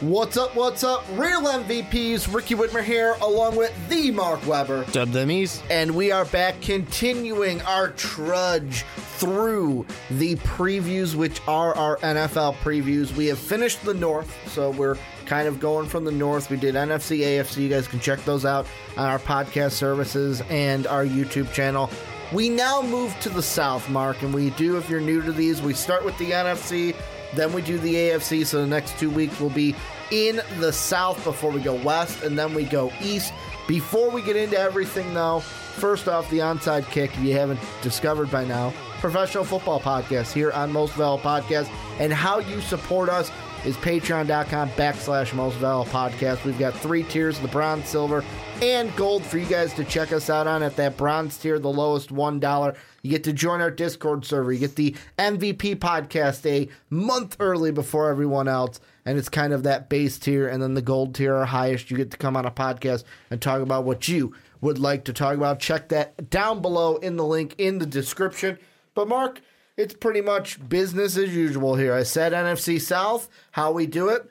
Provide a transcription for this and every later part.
What's up, what's up? Real MVPs, Ricky Widmer here, along with the Mark Weber. Dub east. And we are back continuing our trudge through the previews, which are our NFL previews. We have finished the North, so we're kind of going from the North. We did NFC, AFC. You guys can check those out on our podcast services and our YouTube channel. We now move to the South, Mark, and we do, if you're new to these, we start with the NFC, then we do the AFC. So the next two weeks will be in the South before we go West, and then we go East. Before we get into everything, though, first off, the onside kick, if you haven't discovered by now, professional football podcast here on Most Valuable Podcast. And how you support us is patreon.com backslash Most Valuable Podcast. We've got three tiers the bronze, silver, and gold for you guys to check us out on at that bronze tier, the lowest $1. You get to join our Discord server. You get the MVP podcast a month early before everyone else. And it's kind of that base tier. And then the gold tier are highest. You get to come on a podcast and talk about what you would like to talk about. Check that down below in the link in the description. But, Mark, it's pretty much business as usual here. I said NFC South, how we do it.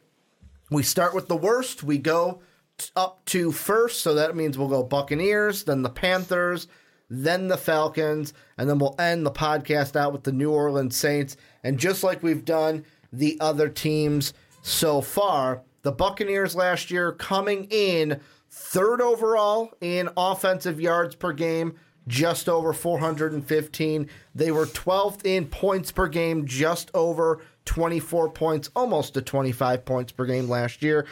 We start with the worst. We go up to first. So that means we'll go Buccaneers, then the Panthers then the Falcons, and then we'll end the podcast out with the New Orleans Saints. And just like we've done the other teams so far, the Buccaneers last year coming in third overall in offensive yards per game, just over 415. They were 12th in points per game, just over 24 points, almost to 25 points per game last year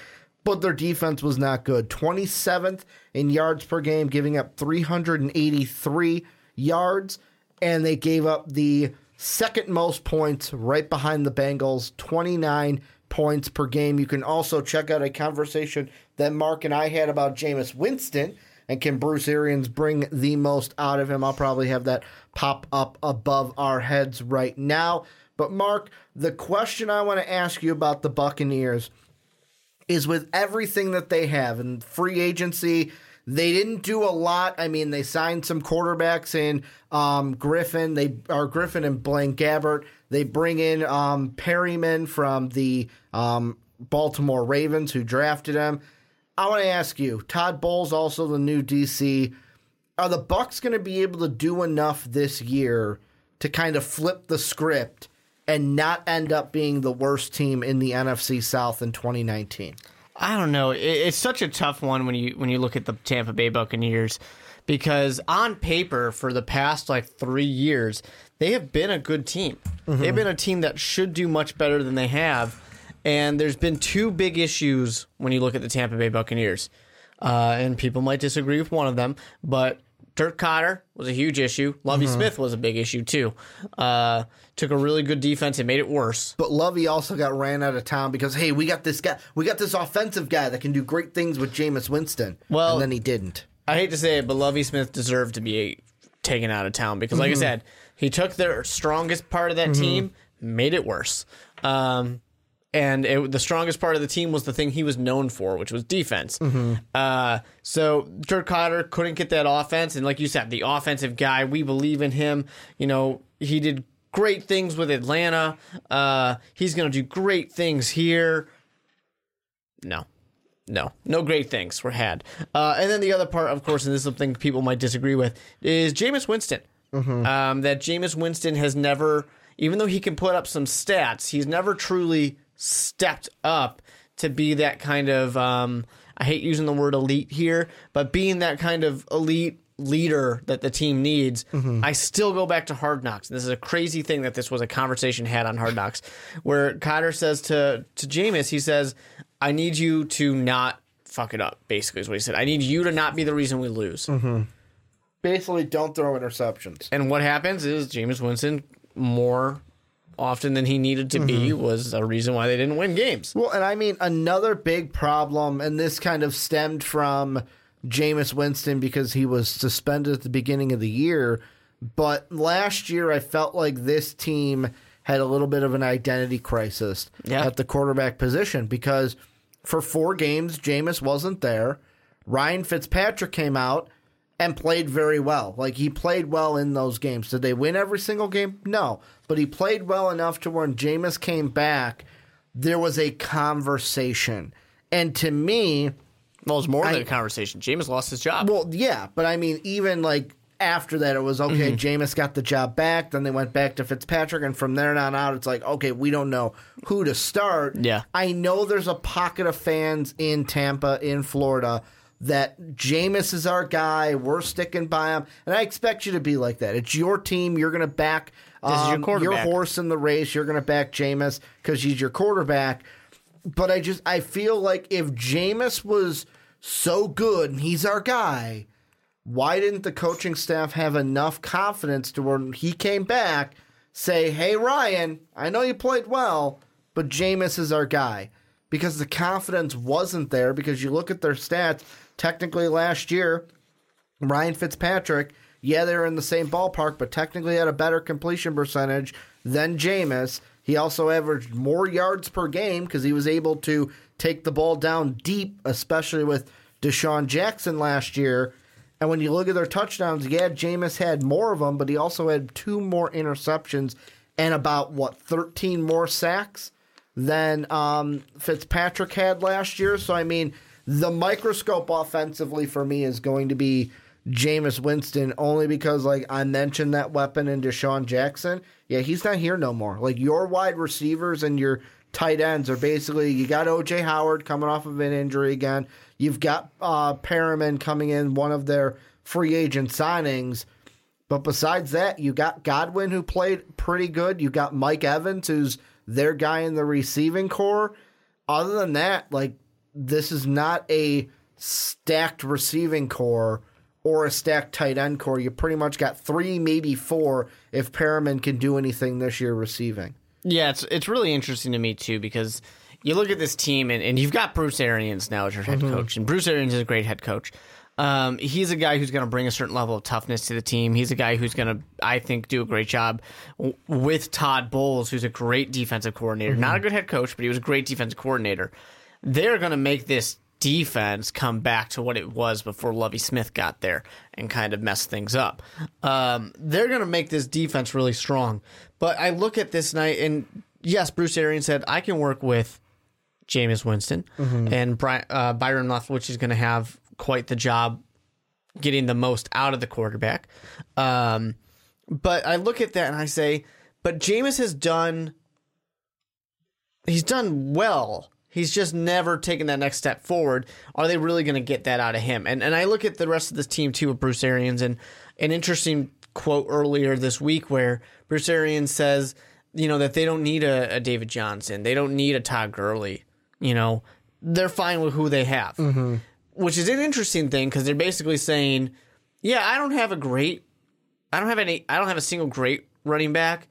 but their defense was not good. 27th in yards per game, giving up 383 yards, and they gave up the second most points right behind the Bengals, 29 points per game. You can also check out a conversation that Mark and I had about Jameis Winston and can Bruce Arians bring the most out of him? I'll probably have that pop up above our heads right now. But Mark, the question I want to ask you about the Buccaneers is with everything that they have and free agency, they didn't do a lot. I mean, they signed some quarterbacks in um, Griffin. They are Griffin and Blaine Gabbert. They bring in um, Perriman from the um, Baltimore Ravens, who drafted him. I want to ask you, Todd Bowles, also the new DC. Are the Bucks going to be able to do enough this year to kind of flip the script and not end up being the worst team in the NFC South in 2019? I don't know. It's such a tough one when you when you look at the Tampa Bay Buccaneers because on paper for the past like 3 years, they have been a good team. Mm-hmm. They've been a team that should do much better than they have. And there's been two big issues when you look at the Tampa Bay Buccaneers. Uh, and people might disagree with one of them, but Dirk Koetter was a huge issue. Lovie mm-hmm. Smith was a big issue too. Uh, took a really good defense and made it worse. But Lovie also got ran out of town because hey, we got this guy, we got this offensive guy that can do great things with Jameis Winston. Well, and then he didn't. I hate to say it, but Lovie Smith deserved to be taken out of town because, like mm-hmm. I said, he took their strongest part of that mm-hmm. team, made it worse. Um, and it, the strongest part of the team was the thing he was known for, which was defense. Mm-hmm. Uh, so Dirk Koetter couldn't get that offense, and like you said, the offensive guy, we believe in him. You know, he did great things with Atlanta. Uh, he's going to do great things here. No, no, no great things were had. Uh, and then the other part, of course, and this is something people might disagree with, is Jameis Winston. Mm-hmm. Um, that Jameis Winston has never, even though he can put up some stats, he's never truly stepped up to be that kind of um, I hate using the word elite here, but being that kind of elite leader that the team needs, mm-hmm. I still go back to Hard Knocks. This is a crazy thing that this was a conversation had on Hard Knocks, where Koetter says to to Jameis, he says, "I need you to not fuck it up." Basically, is what he said. I need you to not be the reason we lose. Mm-hmm. Basically, don't throw interceptions. And what happens is Jameis Winston more often than he needed to mm-hmm. be was a reason why they didn't win games. Well, and I mean another big problem, and this kind of stemmed from Jameis Winston because he was suspended at the beginning of the year. But last year, I felt like this team had a little bit of an identity crisis Yeah. at the quarterback position because for four games, Jameis wasn't there. Ryan Fitzpatrick came out and played very well. Like he played well in those games. Did they win every single game? No. But he played well enough to when Jameis came back, there was a conversation. And to me, Well, it's more than a conversation. James lost his job. well, yeah, but I mean, even like after that, it was okay. Mm-hmm. Jameis got the job back. Then they went back to Fitzpatrick, and from there on out, it's like okay, we don't know who to start. Yeah. I know there's a pocket of fans in Tampa, in Florida, that Jameis is our guy. We're sticking by him, and I expect you to be like that. It's your team. You're going to back is your um, quarterback. horse in the race. You're going to back Jameis because he's your quarterback. But I just I feel like if Jameis was so good and he's our guy, why didn't the coaching staff have enough confidence to when he came back say, "Hey Ryan, I know you played well, but Jameis is our guy." Because the confidence wasn't there because you look at their stats, technically last year, Ryan Fitzpatrick, yeah, they're in the same ballpark, but technically had a better completion percentage than Jameis. He also averaged more yards per game because he was able to take the ball down deep, especially with DeSean Jackson last year. And when you look at their touchdowns, yeah, Jameis had more of them, but he also had two more interceptions and about, what, 13 more sacks than um, Fitzpatrick had last year. So, I mean, the microscope offensively for me is going to be Jameis Winston only because, like, I mentioned that weapon in DeSean Jackson. Yeah, he's not here no more. Like, your wide receivers and your tight ends are basically you got OJ Howard coming off of an injury again. You've got uh, Perriman coming in, one of their free agent signings. But besides that, you got Godwin who played pretty good. You got Mike Evans who's their guy in the receiving core. Other than that, like this is not a stacked receiving core or a stacked tight end core. You pretty much got three, maybe four, if Perriman can do anything this year receiving. Yeah, it's it's really interesting to me too because you look at this team and, and you've got Bruce Arians now as your head coach, and Bruce Arians is a great head coach. Um, he's a guy who's going to bring a certain level of toughness to the team. He's a guy who's going to, I think, do a great job w- with Todd Bowles, who's a great defensive coordinator. Not a good head coach, but he was a great defensive coordinator. They're going to make this defense come back to what it was before Lovie Smith got there and kind of mess things up. Um, they're going to make this defense really strong. But I look at this night, and yes, Bruce Arians said, I can work with Jameis Winston and Bry- uh, Byron Leftwich is going to have quite the job getting the most out of the quarterback. Um, but I look at that and I say, but Jameis has done, he's done well. He's just never taken that next step forward. Are they really going to get that out of him? And and I look at the rest of this team too with Bruce Arians and an interesting quote earlier this week where Bruce Arians says, you know, that they don't need a, a David Johnson, they don't need a Todd Gurley. You know, they're fine with who they have, mm-hmm. which is an interesting thing because they're basically saying, yeah, I don't have a great, I don't have any, I don't have a single great running back,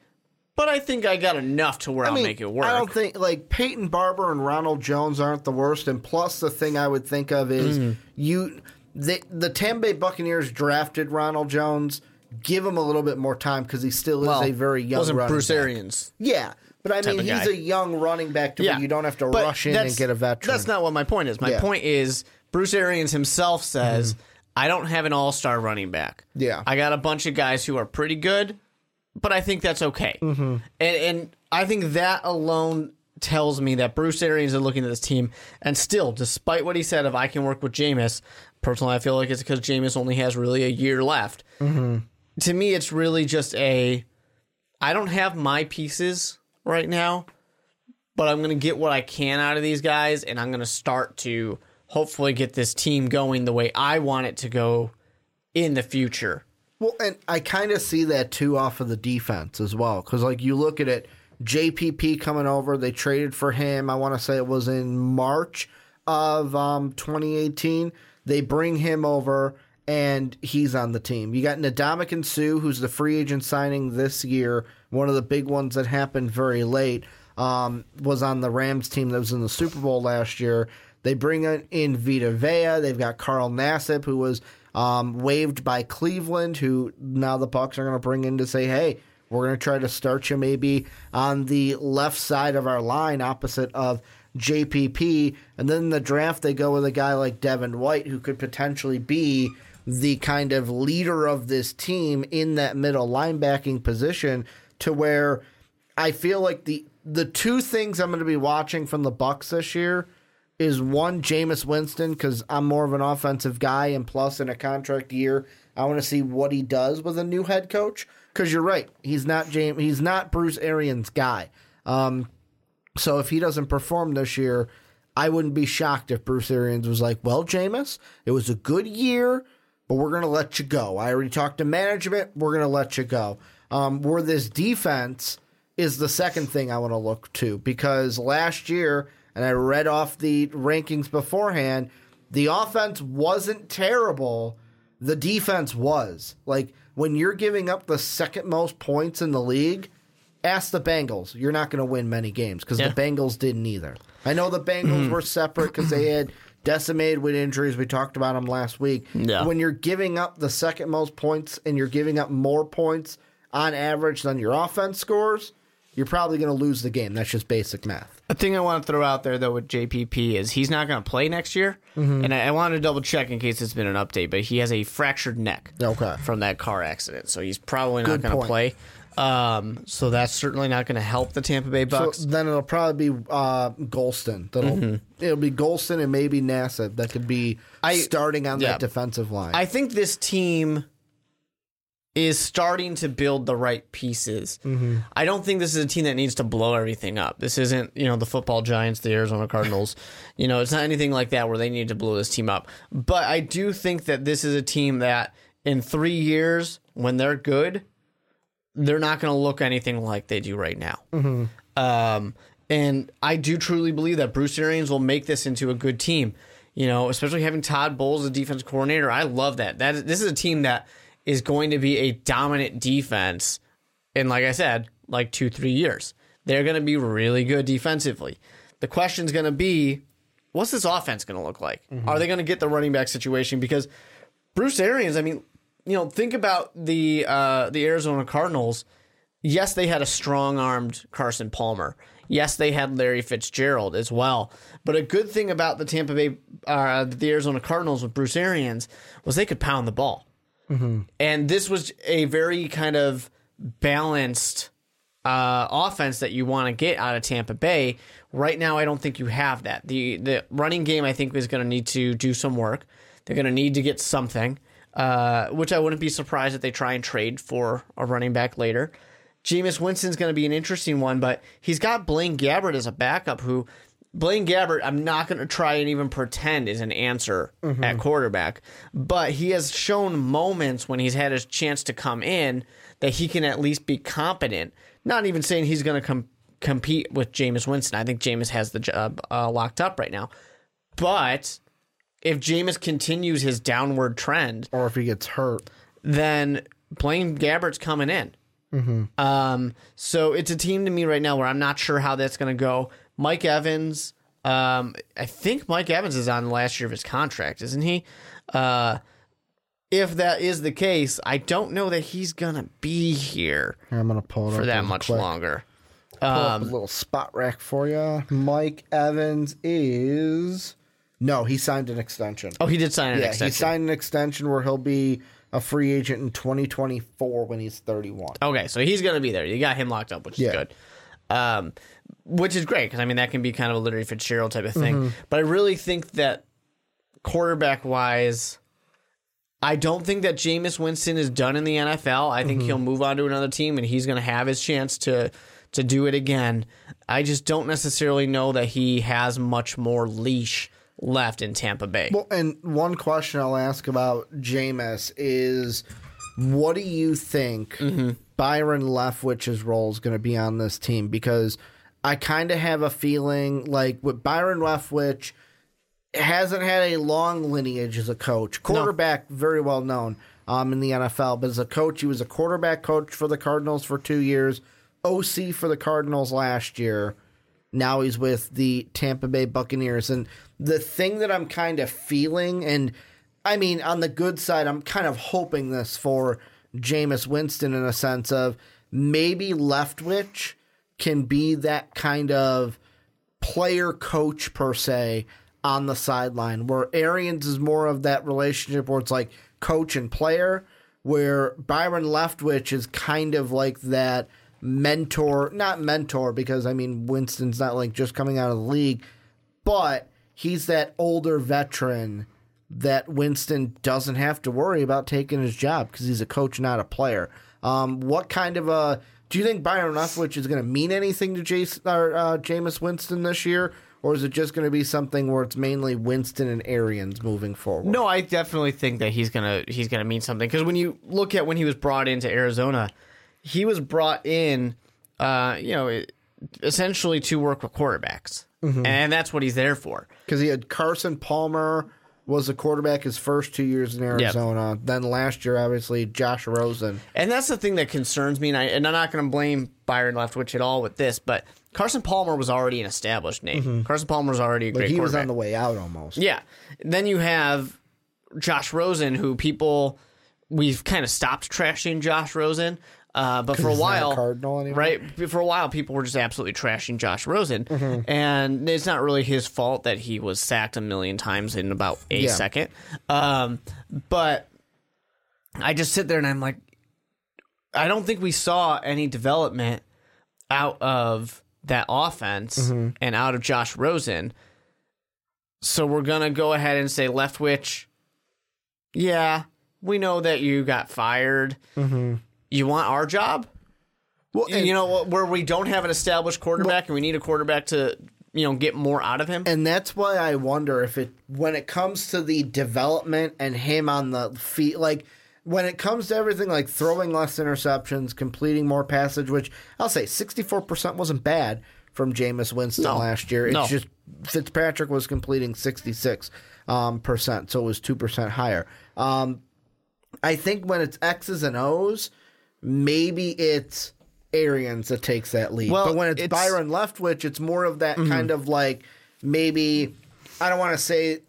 but I think I got enough to where I will make it work. I don't think like Peyton Barber and Ronald Jones aren't the worst. And plus, the thing I would think of is Mm. you, the the Tampa Bay Buccaneers drafted Ronald Jones. Give him a little bit more time because he still is well, a very young. wasn't running Bruce back. Arians. Yeah, but I mean, he's a young running back to where you don't have to but rush in and get a veteran. That's not what my point is. My Yeah. point is Bruce Arians himself says, I don't have an all star running back. Yeah. I got a bunch of guys who are pretty good, but I think that's okay. Mm-hmm. And, and I think that alone tells me that Bruce Arians is looking at this team, and still, despite what he said, if I can work with Jameis, personally, I feel like it's because Jameis only has really a year left. Mm-hmm. To me, it's really just a I don't have my pieces right now, but I'm going to get what I can out of these guys, and I'm going to start to hopefully get this team going the way I want it to go in the future. Well, and I kind of see that too off of the defense as well. Because, like, you look at it, JPP coming over, they traded for him. I want to say it was in March of um, 2018. They bring him over, and he's on the team. You got Ndamukong Suh, who's the free agent signing this year, one of the big ones that happened very late. Um, was on the Rams team that was in the Super Bowl last year. They bring in Vita Vea. They've got Carl Nassib, who was um, waived by Cleveland, who now the Bucks are going to bring in to say, "Hey, We're going to try to start you maybe on the left side of our line, opposite of JPP. And then in the draft, they go with a guy like Devin White, who could potentially be the kind of leader of this team in that middle linebacking position to where I feel like the the two things I'm going to be watching from the Bucks this year is one Jameis Winston because I'm more of an offensive guy and plus in a contract year I want to see what he does with a new head coach. Because you're right he's not James he's not Bruce Arians guy. Um, so if he doesn't perform this year I wouldn't be shocked if Bruce Arians was like well Jameis it was a good year but we're to let you go. I already talked to management we're to let you go. Um, where this defense is the second thing I want to look to because last year, and I read off the rankings beforehand, the offense wasn't terrible. The defense was. Like when you're giving up the second most points in the league, ask the Bengals. You're not going to win many games because Yeah. the Bengals didn't either. I know the Bengals mm. were separate because they had decimated with injuries. We talked about them last week. Yeah. When you're giving up the second most points and you're giving up more points on average than your offense scores, you're probably going to lose the game. That's just basic math. A thing I want to throw out there though with JPP is he's not going to play next year, and I, I wanted to double check in case it's been an update. But he has a fractured neck Okay. from that car accident, so he's probably not going to play. Um, so that's certainly not going to help the Tampa Bay So Bucks. then it'll probably be uh, Gholston. That'll it'll be Gholston and maybe Nassib that could be I- starting on yeah. that defensive line. I think this team is starting to build the right pieces. Mm-hmm. I don't think this is a team that needs to blow everything up. This isn't, you know, the football giants, the Arizona Cardinals. you know, it's not anything like that where they need to blow this team up. But I do think that this is a team that in three years, when they're good, they're not going to look anything like they do right now. Um, and I do truly believe that Bruce Arians will make this into a good team. You know, especially having Todd Bowles as defense coordinator. I love that. That is, this is a team that is going to be a dominant defense in, like I said, like two, three years. They're going to be really good defensively. The question's going to be, what's this offense going to look like? Are they going to get the running back situation? Because Bruce Arians, I mean, you know, think about the uh, the Arizona Cardinals. Yes, they had a strong armed Carson Palmer. Yes, they had Larry Fitzgerald as well. But a good thing about the Tampa Bay, uh, the Arizona Cardinals with Bruce Arians was they could pound the ball. And this was a very kind of balanced uh, offense that you want to get out of Tampa Bay. Right now, I don't think you have that. the The running game, I think, is going to need to do some work. They're going to need to get something, uh, which I wouldn't be surprised if they try and trade for a running back later. Jameis Winston's going to be an interesting one, but he's got Blaine Gabbert as a backup who. Blaine Gabbert, I'm not going to try and even pretend is an answer at quarterback, but he has shown moments when he's had his chance to come in that he can at least be competent. Not even saying he's going to com- compete with Jameis Winston. I think Jameis has the job uh, locked up right now. But if Jameis continues his downward trend, or if he gets hurt. then Blaine Gabbert's coming in. Um, so it's a team to me right now where I'm not sure how that's going to go. Mike Evans, um, I think Mike Evans is on the last year of his contract, isn't he? Uh, if that is the case, I don't know that he's gonna be here I'm gonna pull it for that much quick. longer. Pull up Um, a little Spotrac for you. Mike Evans is no, he signed an extension. oh, he did sign an yeah, extension. he signed an extension where he'll be a free agent in 2024 when he's 31. Okay, so he's going to be there. You got him locked up, which is good. Um, which is great because I mean that can be kind of a Larry Fitzgerald type of thing. Mm-hmm. But I really think that quarterback wise, I don't think that Jameis Winston is done in the NFL. I Mm-hmm. think he'll move on to another team and he's going to have his chance to to do it again. I just don't necessarily know that he has much more leash left in Tampa Bay. Well, and one question I'll ask about Jameis is what do you think Byron Leftwich's role is going to be on this team? Because I kind of have a feeling like with Byron Leftwich hasn't had a long lineage as a coach. Quarterback, very well known um, in the NFL, but as a coach, he was a quarterback coach for the Cardinals for two years, OC for the Cardinals last year. Now he's with the Tampa Bay Buccaneers. And the thing that I'm kind of feeling, and I mean, on the good side, I'm kind of hoping this for Jameis Winston in a sense of maybe Leftwich can be that kind of player coach per se on the sideline, where Arians is more of that relationship where it's like coach and player, where Byron Leftwich is kind of like that mentor, not mentor, because I mean, Winston's not like just coming out of the league, but he's that older veteran that Winston doesn't have to worry about taking his job because he's a coach, not a player. Um, what kind of a do you think Byron Leftwich is going to mean anything to Jason or uh, Jameis Winston this year, or is it just going to be something where it's mainly Winston and Arians moving forward? No, I definitely think that he's gonna he's gonna mean something because when you look at when he was brought into Arizona, he was brought in, uh, you know, essentially to work with quarterbacks, and that's what he's there for. because he had Carson Palmer was the quarterback his first two years in Arizona. Then last year, obviously, Josh Rosen. And that's the thing that concerns me, and, I, and I'm not going to blame Byron Leftwich at all with this, but Carson Palmer was already an established name. Mm-hmm. Carson Palmer was already a But great he was on the way out almost. Yeah. Then you have Josh Rosen, who people we've kind of stopped trashing Josh Rosen. Uh, but for a while, Cardinal anymore? right? For a while, people were just absolutely trashing Josh Rosen, Mm-hmm. and it's not really his fault that he was sacked a million times in about a Yeah. second. Um, but I just sit there and I'm like, I don't think we saw any development out of that offense Mm-hmm. and out of Josh Rosen. So we're gonna go ahead and say Leftwich. Yeah, we know that you got fired. You want our job? Well, and, you know, where we don't have an established quarterback and we need a quarterback to, you know, get more out of him. and that's why I wonder if it when it comes to the development and him on the feet, like when it comes to everything, like throwing less interceptions, completing more passage, which I'll say sixty four percent wasn't bad from Jameis Winston No. last year. It's No. just Fitzpatrick was completing sixty six um, percent, so it was two percent higher. Um, I think when it's X's and O's, maybe it's Arians that takes that lead. Well, but when it's, it's- Mm-hmm. Byron Leftwich, it's more of that kind of like maybe I don't want to say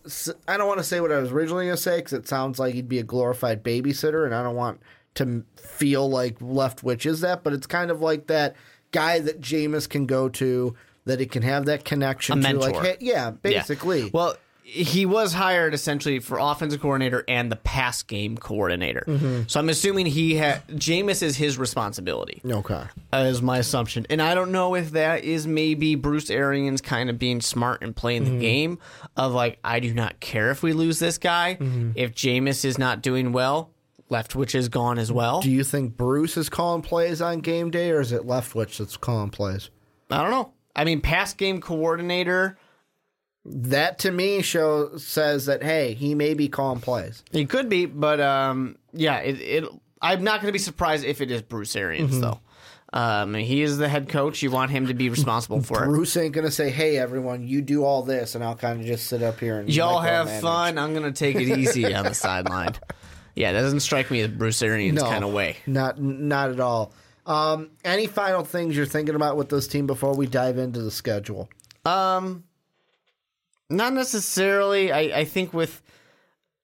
I don't want to say what I was originally going to say because it sounds like he'd be a glorified babysitter, and I don't want to feel like Leftwich is that. But it's kind of like that guy that Jameis can go to that he can have that connection to. Like, hey, yeah, basically. Yeah. Well, he was hired essentially for offensive coordinator and the pass game coordinator. Mm-hmm. So I'm assuming he had Jameis is his responsibility. okay. Is my assumption, and I don't know if that is maybe Bruce Arians kind of being smart and playing Mm-hmm. the game of like I do not care if we lose this guy. Mm-hmm. If Jameis is not doing well, Leftwich is gone as well. Do you think Bruce is calling plays on game day, or is it Leftwich that's calling plays? I don't know. I mean, pass game coordinator. That to me show says that hey, he may be calling plays. He could be, but um, yeah, it, it. I'm not going to be surprised if it is Bruce Arians Mm-hmm. though. Um, he is the head coach. You want him to be responsible for it. Bruce ain't gonna say, "Hey, everyone, you do all this," and I'll kind of just sit up here and Y'all have fun. I'm going to take it easy on the sideline. Yeah, that doesn't strike me as Bruce Arians No, kind of way. Not not at all. Um, any final things you're thinking about with this team before we dive into the schedule? Um, not necessarily. I, I think with,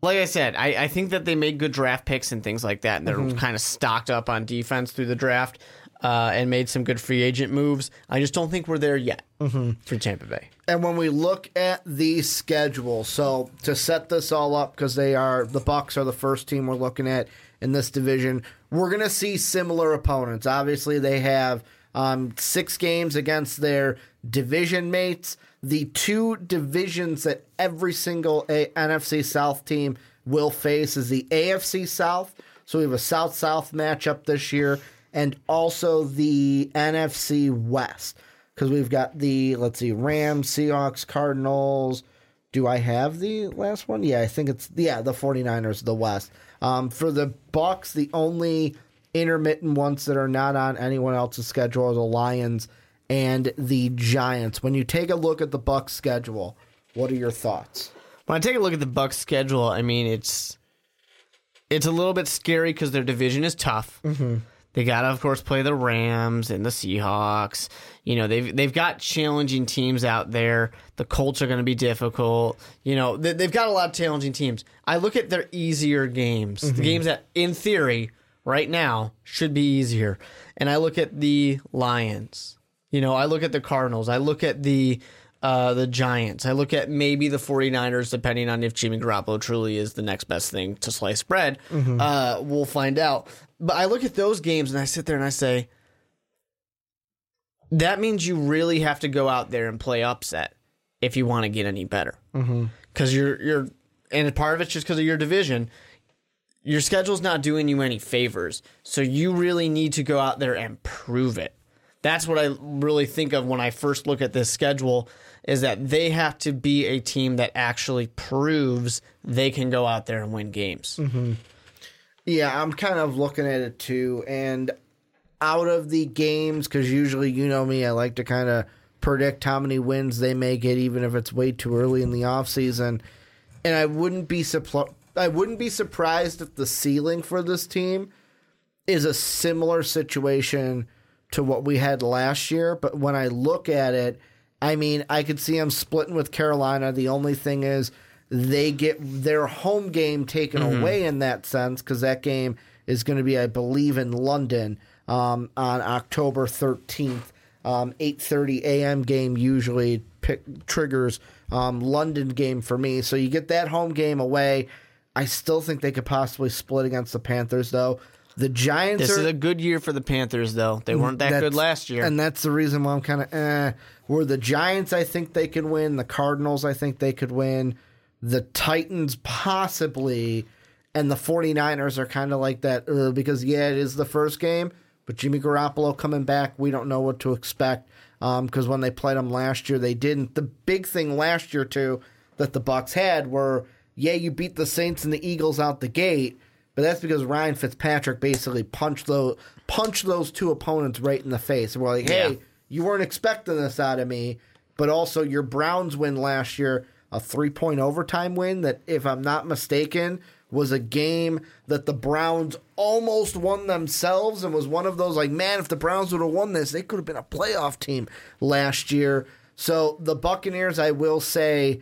like I said, I, I think that they made good draft picks and things like that, and they're Mm-hmm. kind of stocked up on defense through the draft, uh, and made some good free agent moves. I just don't think we're there yet Mm-hmm. for Tampa Bay. And when we look at the schedule, so to set this all up, because they are the Bucks are the first team we're looking at in this division, we're gonna see similar opponents. Obviously, they have um, six games against their division mates. The two divisions that every single A- NFC South team will face is the AFC South. So we have a South South matchup this year, and also the NFC West because we've got the let's see Rams, Seahawks, Cardinals. Do I have the last one? Yeah, I think it's yeah, the 49ers, the West. Um, for the Bucks, the only intermittent ones that are not on anyone else's schedule are the Lions and the Giants. When you take a look at the Bucks schedule, what are your thoughts? When I take a look at the Bucks schedule, I mean it's it's a little bit scary because their division is tough. Mm-hmm. They got to, of course, play the Rams and the Seahawks. You know, they've they've got challenging teams out there. The Colts are going to be difficult. You know, they, they've got a lot of challenging teams. I look at their easier games, the games that, in theory, right now should be easier. And I look at the Lions. You know, I look at the Cardinals. I look at the uh, the Giants. I look at maybe the 49ers, depending on if Jimmy Garoppolo truly is the next best thing to slice bread. Uh, we'll find out. But I look at those games and I sit there and I say, that means you really have to go out there and play upset if you want to get any better. Because you're you're, and part of it's just because of your division. Your schedule's not doing you any favors, so you really need to go out there and prove it. That's what I really think of when I first look at this schedule. Is that they have to be a team that actually proves they can go out there and win games. Mm-hmm. Yeah, I'm kind of looking at it too. And out of the games, because usually you know me, I like to kind of predict how many wins they may get, even if it's way too early in the offseason. And I wouldn't be suppl- I wouldn't be surprised if the ceiling for this team is a similar situation to what we had last year. But when I look at it, I mean, I could see them splitting with Carolina. The only thing is they get their home game taken away in that sense because that game is going to be, I believe, in London um, on October 13th. Um, 8:30 a.m. game usually pick, triggers um, London game for me. So you get that home game away. I still think they could possibly split against the Panthers, though. The Giants This are is a good year for the Panthers, though. They weren't that good last year. And that's the reason why I'm kind of eh. Where the Giants, I think they could win. The Cardinals, I think they could win. The Titans, possibly. And the 49ers are kind of like that uh, because, yeah, it is the first game, but Jimmy Garoppolo coming back, we don't know what to expect. Because when they played them last year, they didn't. The big thing last year, too, that the Bucks had were, yeah, you beat the Saints and the Eagles out the gate, but that's because Ryan Fitzpatrick basically punched those punched those two opponents right in the face. And we're like, hey, Yeah. you weren't expecting this out of me. But also your Browns win last year, a three point overtime win that, if I'm not mistaken, was a game that the Browns almost won themselves and was one of those like, man, if the Browns would have won this, they could have been a playoff team last year. So the Buccaneers, I will say,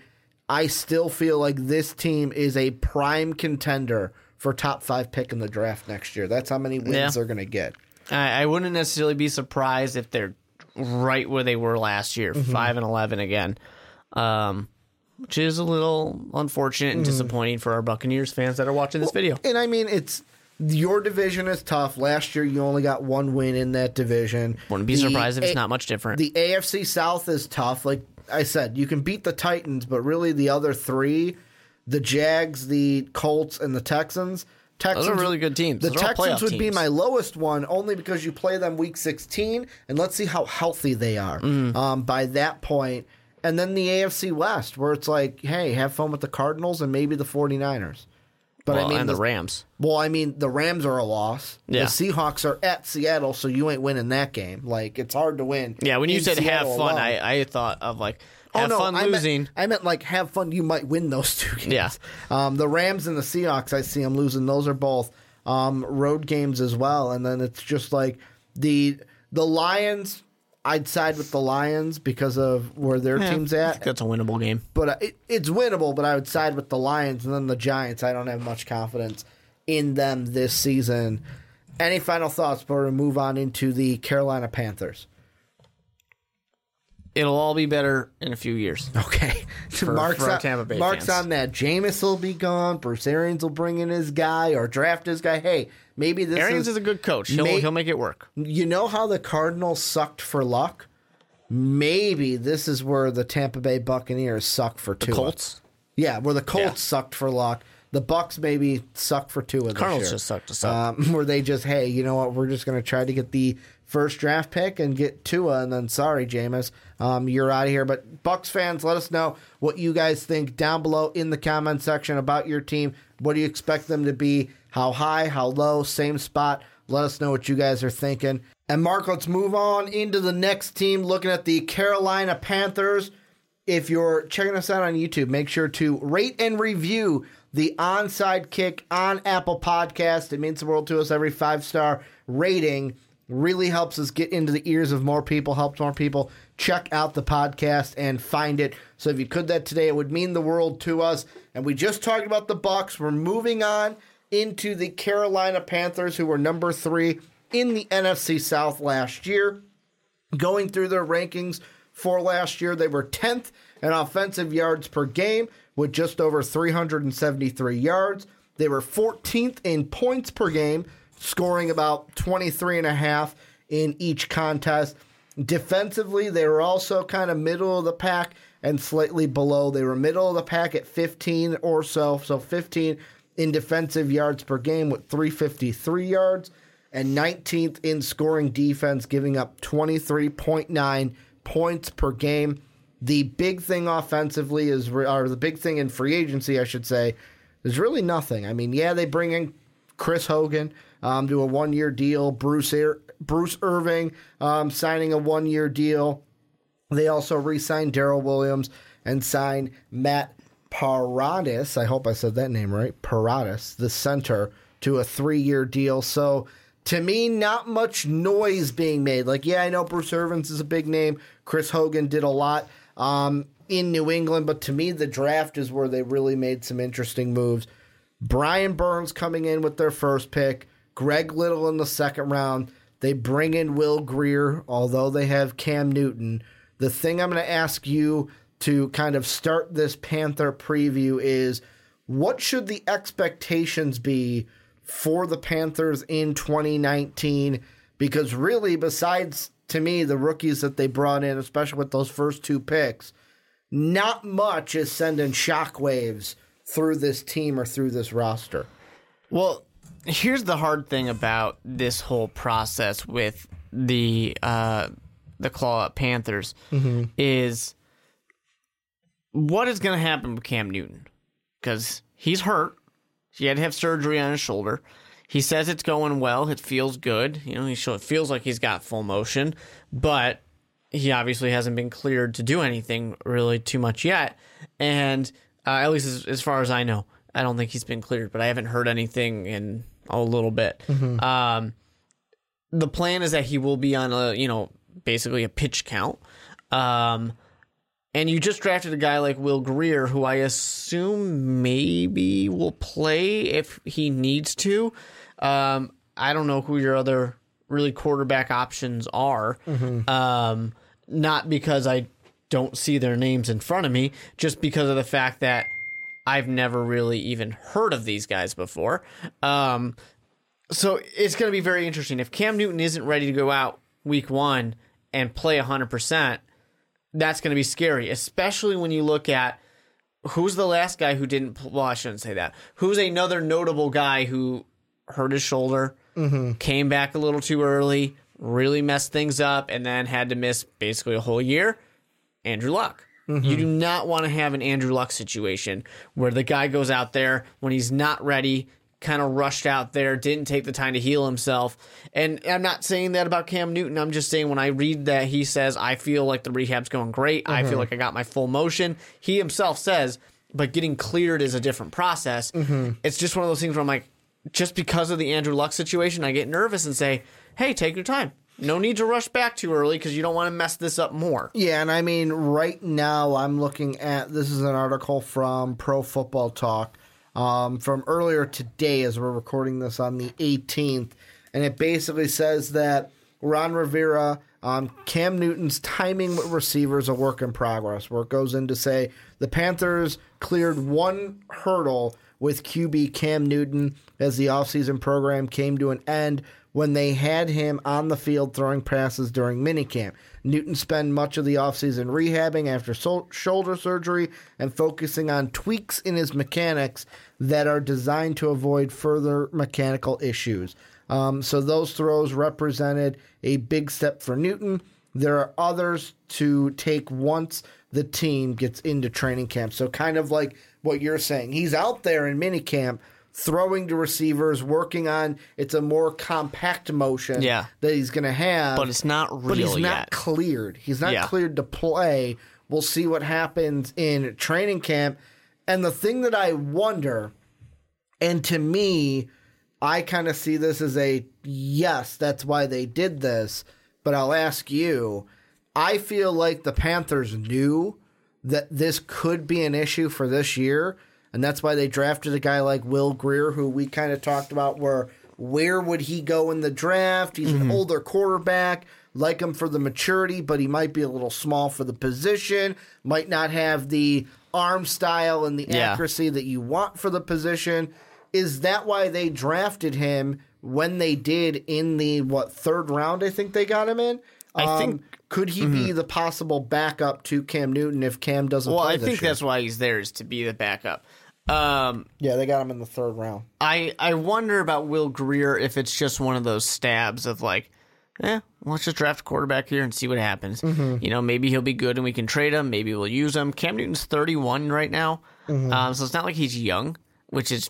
I still feel like this team is a prime contender for top five pick in the draft next year. That's how many wins Yeah. they're going to get. I, I wouldn't necessarily be surprised if they're right where they were last year, Mm-hmm. five and eleven again, um, which is a little unfortunate Mm-hmm. and disappointing for our Buccaneers fans that are watching this video. And I mean, it's your division is tough. Last year, you only got one win in that division. Wouldn't be The surprised if it's A- not much different. The AFC South is tough. Like I said, you can beat the Titans, but really the other three, the Jags, the Colts, and the Texans. Texans are really good teams. The Those Texans would be my lowest one, only because you play them week 16, and let's see how healthy they are Mm. um, by that point. And then the AFC West, where it's like, hey, have fun with the Cardinals and maybe the 49ers. But well, I mean, and the, Rams. well, I mean, the Rams are a loss. Yeah. The Seahawks are at Seattle, so you ain't winning that game. Like, it's hard to win. Yeah, when you said have fun, alone. I, I thought of like Oh, have no, fun I meant- losing. I meant like have fun. You might win those two games. Yeah. Um, the Rams and the Seahawks, I see them losing. Those are both um, road games as well. And then it's just like the the Lions. I'd side with the Lions because of where their Yeah, team's at. that's a winnable game. but uh, it, it's winnable. But I would side with the Lions and then the Giants. I don't have much confidence in them this season. Any final thoughts before we move on into the Carolina Panthers? It'll all be better in a few years. Okay, Mark's, for on, Mark's on that. Jameis will be gone. Bruce Arians will bring in his guy or draft his guy. Hey, maybe this Arians is is a good coach. He'll May- he'll make it work. you know how the Cardinals sucked for luck. Maybe this is where the Tampa Bay Buccaneers suck for two. Colts. Yeah, where the Colts Yeah. sucked for luck. The Bucks maybe suck for two. This Cardinals year. just suck to suck. Um, where they just, hey, you know what? We're just going to try to get the first draft pick and get Tua, and then sorry, Jameis, um, you're out of here. But Bucks fans, let us know what you guys think down below in the comment section about your team. What do you expect them to be? How high? How low? Same spot? Let us know what you guys are thinking. And Mark, let's move on into the next team. Looking at the Carolina Panthers if you're checking us out on YouTube, make sure to rate and review the onside kick on Apple Podcast. It means the world to us. Every five star rating really helps us get into the ears of more people, helps more people check out the podcast and find it. So if you could that today, it would mean the world to us. And we just talked about the Bucks. We're moving on into the Carolina Panthers, who were number three in the NFC South last year. Going through their rankings for last year, they were 10th in offensive yards per game with just over 373 yards. They were 14th in points per game, scoring about 23 and a half in each contest. Defensively, they were also kind of middle of the pack and slightly below. They were middle of the pack at 15 or so, so 15 in defensive yards per game with 353 yards and 19th in scoring defense, giving up 23.9 points per game. The big thing offensively is, or the big thing in free agency, I should say, is really nothing. I mean, yeah, they bring in Chris Hogan um, a one year deal, Bruce, Ir- Bruce Irvin um, signing a one year deal. They also re signed Daryl Williams and signed Matt Paradis. I hope I said that name right. Paradis, the center, to a three year deal. So to me, not much noise being made. Like, yeah, I know Bruce Irvins is a big name. Chris Hogan did a lot um, in New England, but to me, the draft is where they really made some interesting moves. Brian Burns coming in with their first pick, Greg Little in the second round. They bring in Will Grier, although they have Cam Newton. The thing I'm going to ask you to kind of start this Panther preview is what should the expectations be for the Panthers in 2019 because really besides to me the rookies that they brought in especially with those first two picks not much is sending shockwaves through this team or through this roster. Well, here's the hard thing about this whole process with the uh, the Claw Up Panthers mm-hmm. is what is going to happen with Cam Newton because he's hurt. He had to have surgery on his shoulder. He says it's going well. It feels good. You know, he show, it feels like he's got full motion, but he obviously hasn't been cleared to do anything really too much yet. And uh, at least as, as, far as I know, I don't think he's been cleared, but I haven't heard anything in a little bit. Mm-hmm. Um, the plan is that he will be on a, you know, basically a pitch count. Um, and you just drafted a guy like Will Grier, who I assume maybe will play if he needs to. Um, I don't know who your other really quarterback options are. Mm-hmm. Um, not because I don't see their names in front of me, just because of the fact that I've never really even heard of these guys before. Um, so it's going to be very interesting. If Cam Newton isn't ready to go out week one and play 100%, that's going to be scary, especially when you look at who's the last guy who didn't. Well, I shouldn't say that. Who's another notable guy who hurt his shoulder, mm-hmm. came back a little too early, really messed things up, and then had to miss basically a whole year? Andrew Luck. Mm-hmm. You do not want to have an Andrew Luck situation where the guy goes out there when he's not ready, kind of rushed out there, didn't take the time to heal himself. And I'm not saying that about Cam Newton. I'm just saying when I read that he says, I feel like the rehab's going great. Mm-hmm. I feel mm-hmm. like I got my full motion. He himself says, but getting cleared is a different process. Mm-hmm. It's just one of those things where I'm like, just because of the Andrew Luck situation, I get nervous and say, hey, take your time. No need to rush back too early because you don't want to mess this up more. Yeah, and I mean, right now I'm looking at this is an article from Pro Football Talk um, from earlier today as we're recording this on the 18th. And it basically says that Ron Rivera, um, Cam Newton's timing with receivers a work in progress, where it goes in to say the Panthers cleared one hurdle with QB Cam Newton as the offseason program came to an end when they had him on the field throwing passes during minicamp. Newton spent much of the offseason rehabbing after so- shoulder surgery and focusing on tweaks in his mechanics that are designed to avoid further mechanical issues. Um, so those throws represented a big step for Newton. There are others to take once the team gets into training camp. So kind of like what you're saying, he's out there in minicamp throwing to receivers, working on it's a more compact motion yeah. that he's going to have. But it's not real But he's not yet. cleared. He's not yeah. cleared to play. We'll see what happens in training camp. And the thing that I wonder, and to me, I kind of see this as a yes, that's why they did this. But I'll ask you, I feel like the Panthers knew that this could be an issue for this year and that's why they drafted a guy like Will Grier, who we kind of talked about. Where where would he go in the draft? He's an older quarterback. Like him for the maturity, but he might be a little small for the position. Might not have the arm style and the Yeah. accuracy that you want for the position. Is that why they drafted him when they did in the what third round? I think they got him in. I Um, think- could he be the possible backup to Cam Newton if Cam doesn't? Well, I think year? that's why he's there is to be the backup. Um, yeah. They got him in the third round. I I wonder about Will Grier if it's just one of those stabs of like, eh, let's just draft a quarterback here and see what happens. You know, maybe he'll be good and we can trade him. Maybe we'll use him. Cam Newton's 31 right now, um, so it's not like he's young, which is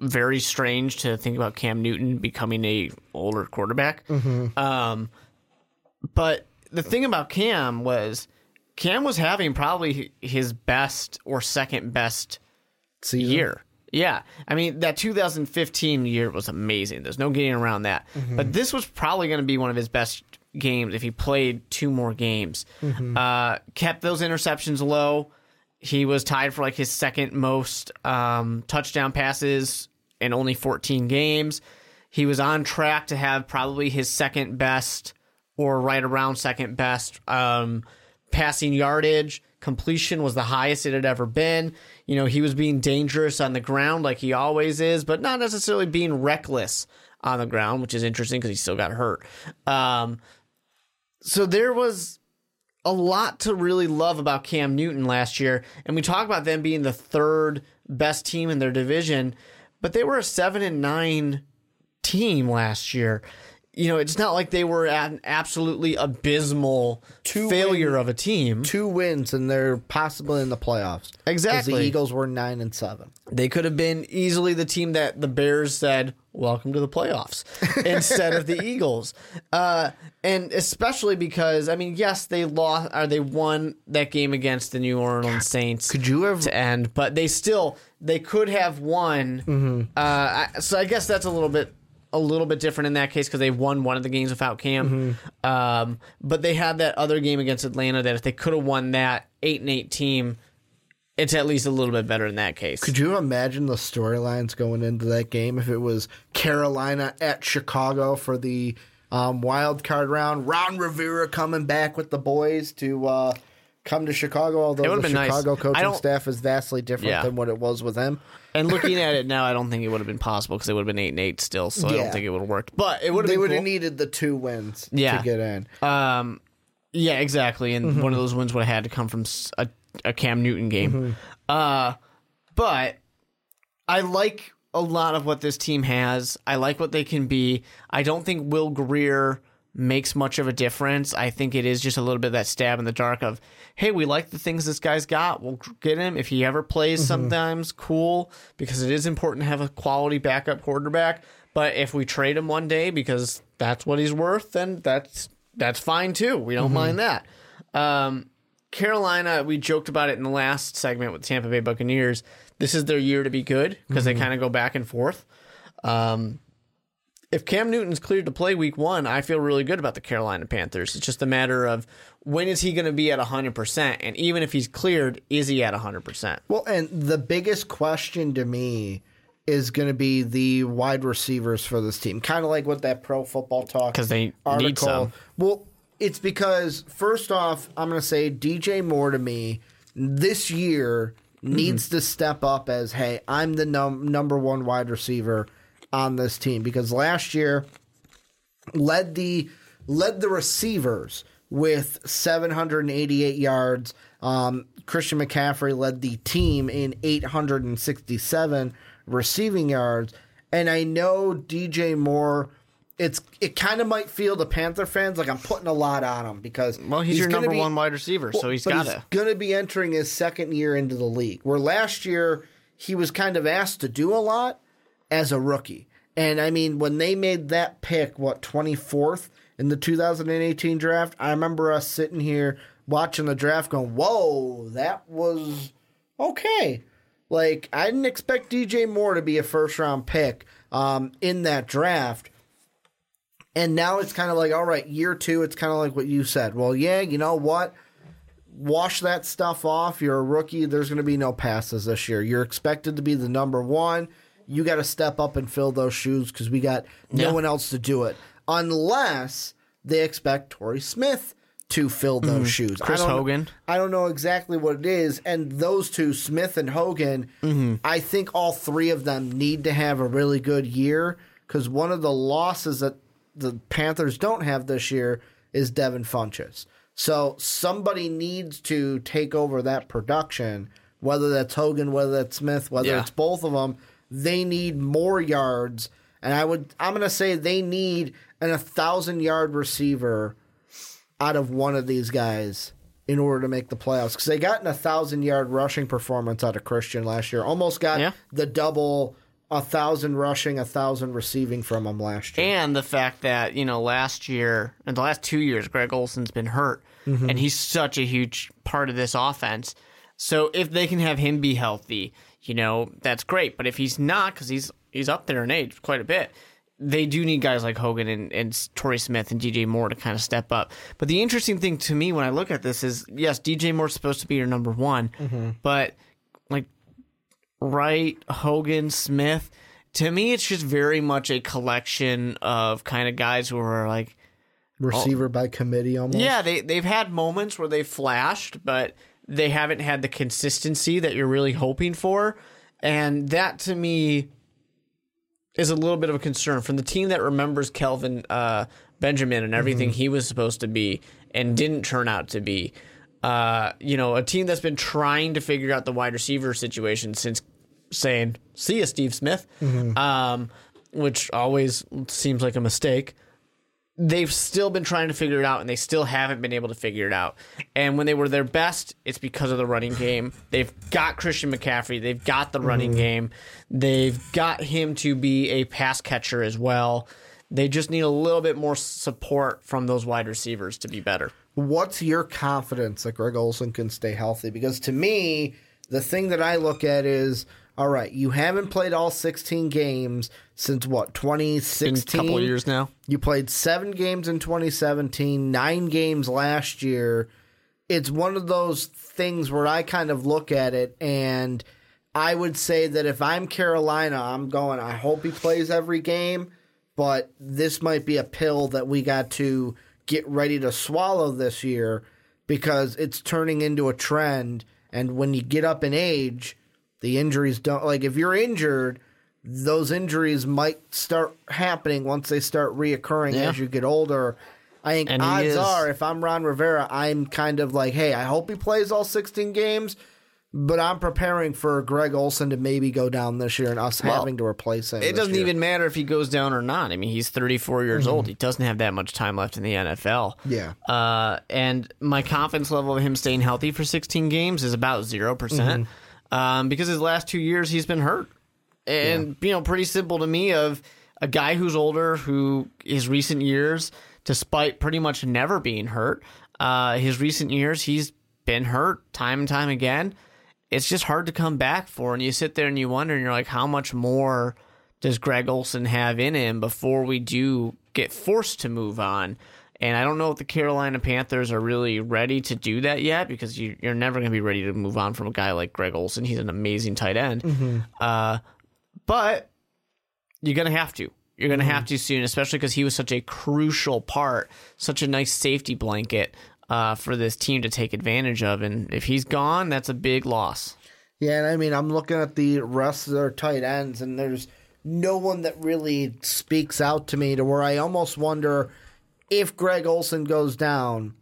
very strange to think about Cam Newton becoming a older quarterback. Um, but the thing about Cam was Cam was having probably his best or second best Season. year. Yeah. I mean, that 2015 year was amazing. There's no getting around that. But this was probably going to be one of his best games if he played two more games. Uh, kept those interceptions low. He was tied for like his second most um, touchdown passes in only 14 games. He was on track to have probably his second best or right around second best um, passing yardage. Completion was the highest it had ever been. You know, he was being dangerous on the ground like he always is, but not necessarily being reckless on the ground, which is interesting because he still got hurt. Um, so there was a lot to really love about Cam Newton last year. And we talk about them being the third best team in their division, but they were a seven and nine team last year. You know, it's not like they were an absolutely abysmal Two failure win- of a team. Two wins and they're possibly in the playoffs. Exactly. The Eagles were nine and seven. They could have been easily the team that the Bears said, "Welcome to the playoffs," instead of the Eagles. Uh, and especially because, I mean, yes, they lost or they won that game against the New Orleans Saints. Could you have? to end, but they still they could have won. Mm-hmm. Uh, so I guess that's a little bit a little bit different in that case because they won one of the games without Cam. Mm-hmm. Um, but they had that other game against Atlanta that if they could have won that eight and eight team, it's at least a little bit better in that case. Could you imagine the storylines going into that game if it was Carolina at Chicago for the um, wild card round? Ron Rivera coming back with the boys to uh, come to Chicago, although the been nice. Chicago coaching staff is vastly different Yeah. than what it was with him. And looking at it now, I don't think it would have been possible because they would have been eight and eight still. So I Yeah. don't think it would have worked. But it would have They been would cool. have needed the two wins Yeah. to get in. Um, yeah, exactly. And one of those wins would have had to come from s- a, a Cam Newton game. Uh, but I like a lot of what this team has. I like what they can be. I don't think Will Grier makes much of a difference. I think it is just a little bit of that stab in the dark of, hey, we like the things this guy's got. We'll get him. If he ever plays sometimes, cool, because it is important to have a quality backup quarterback. But if we trade him one day because that's what he's worth, then that's that's fine too. We don't mind that. Um, Carolina, we joked about it in the last segment with Tampa Bay Buccaneers. This is their year to be good because they kind of go back and forth. Um, if Cam Newton's cleared to play week one, I feel really good about the Carolina Panthers. It's just a matter of when is he going to be at 100%? And even if he's cleared, is he at 100%? Well, and the biggest question to me is going to be the wide receivers for this team. Kind of like what that Pro Football Talk 'Cause they need some. Well, it's because first off, I'm going to say DJ Moore to me this year Mm-hmm. needs to step up as hey, I'm the num- number one wide receiver on this team because last year led the led the receivers with 788 yards. Um, Christian McCaffrey led the team in 867 receiving yards, and I know DJ Moore. It's it kind of might feel the Panther fans like I'm putting a lot on him because Well, he's, your number be- one wide receiver, so well, he's but got to. going to be entering his second year into the league. Where last year he was kind of asked to do a lot as a rookie. And I mean, when they made that pick, what twenty fourth in the 2018 draft, I remember us sitting here watching the draft, going, "Whoa, that was okay." Like I didn't expect DJ Moore to be a first round pick um, in that draft. And now it's kind of like, all right, year two, it's kind of like what you said. Well, yeah, you know what? wash that stuff off. You're a rookie. There's going to be no passes this year. You're expected to be the number one. You got to step up and fill those shoes because we got no Yeah. one else to do it unless they expect Torrey Smith to fill those shoes. Mm-hmm. Chris I Hogan. I don't know exactly what it is. And those two, Smith and Hogan, Mm-hmm. I think all three of them need to have a really good year because one of the losses that the Panthers don't have this year is Devin Funchess. So somebody needs to take over that production, whether that's Hogan, whether that's Smith, whether Yeah. it's both of them. They need more yards. And I would, I'm going to say they need an a thousand yard receiver out of one of these guys in order to make the playoffs because they got an a thousand yard rushing performance out of Christian last year. Almost got Yeah. the double a thousand rushing, a thousand receiving from him last year. And the fact that, you know, last year and the last two years, Greg Olsen's been hurt. Mm-hmm. And he's such a huge part of this offense. So if they can have him be healthy, you know, that's great. But if he's not, because he's he's up there in age quite a bit, they do need guys like Hogan and, and Torrey Smith and DJ Moore to kind of step up. But the interesting thing to me when I look at this is yes, DJ Moore's supposed to be your number one, mm-hmm. but like Wright, Hogan, Smith. To me, it's just very much a collection of kind of guys who are like, Receiver by committee almost. yeah, they they've had moments where they flashed, but they haven't had the consistency that you're really hoping for, and that to me is a little bit of a concern from the team that remembers Kelvin uh, Benjamin and everything he was supposed to be and didn't turn out to be. Uh, you know, a team that's been trying to figure out the wide receiver situation since saying, "See ya, Steve Smith," um, which always seems like a mistake they've still been trying to figure it out and they still haven't been able to figure it out. And when they were their best, it's because of the running game. They've got Christian McCaffrey, they've got the running mm-hmm. game, they've got him to be a pass catcher as well. They just need a little bit more support from those wide receivers to be better. What's your confidence that Greg Olsen can stay healthy? Because to me, the thing that I look at is all right, you haven't played all 16 games since what, In a 2016? couple of years now. You played seven games in 2017, nine games last year. It's one of those things where I kind of look at it and I would say that if I'm Carolina, I'm going, I hope he plays every game, but this might be a pill that we got to get ready to swallow this year because it's turning into a trend. And when you get up in age, the injuries don't like if you're injured, those injuries might start happening once they start reoccurring Yeah. as you get older. I think And odds are if I'm Ron Rivera, I'm kind of like, hey, I hope he plays all 16 games, but I'm preparing for Greg Olsen to maybe go down this year and us Well, having to replace him. It doesn't year. even matter if he goes down or not. I mean, he's 34 years old. He doesn't have that much time left in the NFL. Yeah. Uh, and my confidence level of him staying healthy for 16 games is about 0%. percent Um, because his last two years he's been hurt. And, you know, pretty simple to me of a guy who's older who his recent years, despite pretty much never being hurt, uh, his recent years he's been hurt time and time again. It's just hard to come back for. And you sit there and you wonder, and you're like, how much more does Greg Olsen have in him before we do get forced to move on? And I don't know if the Carolina Panthers are really ready to do that yet because you, you're never going to be ready to move on from a guy like Greg Olsen. He's an amazing tight end. Uh, but you're going to have to. You're going to have to soon, especially because he was such a crucial part, such a nice safety blanket uh, for this team to take advantage of. And if he's gone, that's a big loss. Yeah, and I mean, I'm looking at the rest of their tight ends, and there's no one that really speaks out to me to where I almost wonder if Greg Olsen goes down,